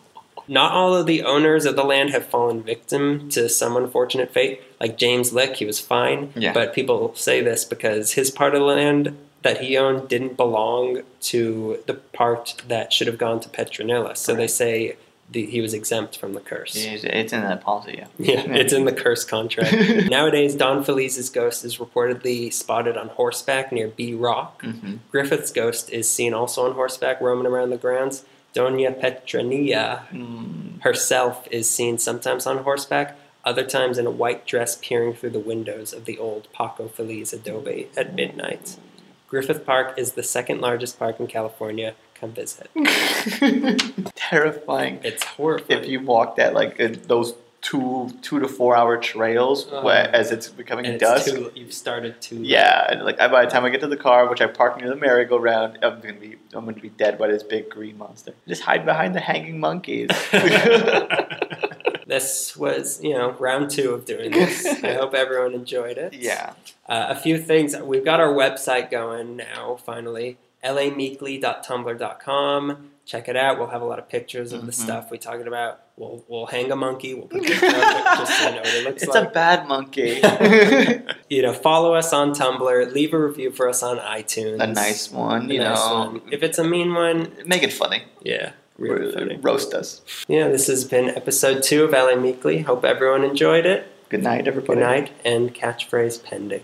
A: not all of the owners of the land have fallen victim to some unfortunate fate. Like James Lick, he was fine.
B: Yeah.
A: But people say this because his part of the land that he owned didn't belong to the part that should have gone to Petronilla. So they say the, he was exempt from the curse.
B: It's, in that policy. Yeah. (laughs)
A: Yeah, it's in the curse contract. (laughs) Nowadays, Don Feliz's ghost is reportedly spotted on horseback near Bee Rock.
B: hmm
A: Griffith's ghost is seen also on horseback roaming around the grounds. Doña Petronilla
B: Mm.
A: herself is seen sometimes on horseback, other times in a white dress peering through the windows of the old Paco Feliz adobe at midnight. Griffith Park is the second largest park in California. Come visit. (laughs) (laughs)
B: Terrifying.
A: It's horrifying.
B: If you walk that like those two two to four hour trails
A: Uh,
B: where, as it's becoming
A: and it's
B: dusk.
A: too, you've started to
B: Yeah, and like by the time I get to the car, which I park near the merry-go-round, I'm gonna be I'm gonna be dead by this big green monster. Just hide behind the hanging monkeys. (laughs)
A: this was, you know, round two of doing this. I hope everyone enjoyed it.
B: yeah.
A: Uh, a few things. We've got our website going now, finally. lameekly.tumblr.com. Check it out. We'll have a lot of pictures of the
B: Mhm.
A: stuff we talking about. We'll, we'll hang a monkey. We'll put picture (laughs) just so you know what it looks
B: It's
A: like.
B: a bad monkey. (laughs) (laughs)
A: you know, follow us on Tumblr. Leave a review for us on iTunes.
B: a nice one,
A: A
B: you
A: nice
B: know.
A: one. If it's a mean one,
B: Make it funny.
A: yeah, really funny.
B: Roast us.
A: Yeah, this has been episode two of LA Meekly. Hope everyone enjoyed it.
B: Good night, everybody.
A: Good night and catchphrase pending.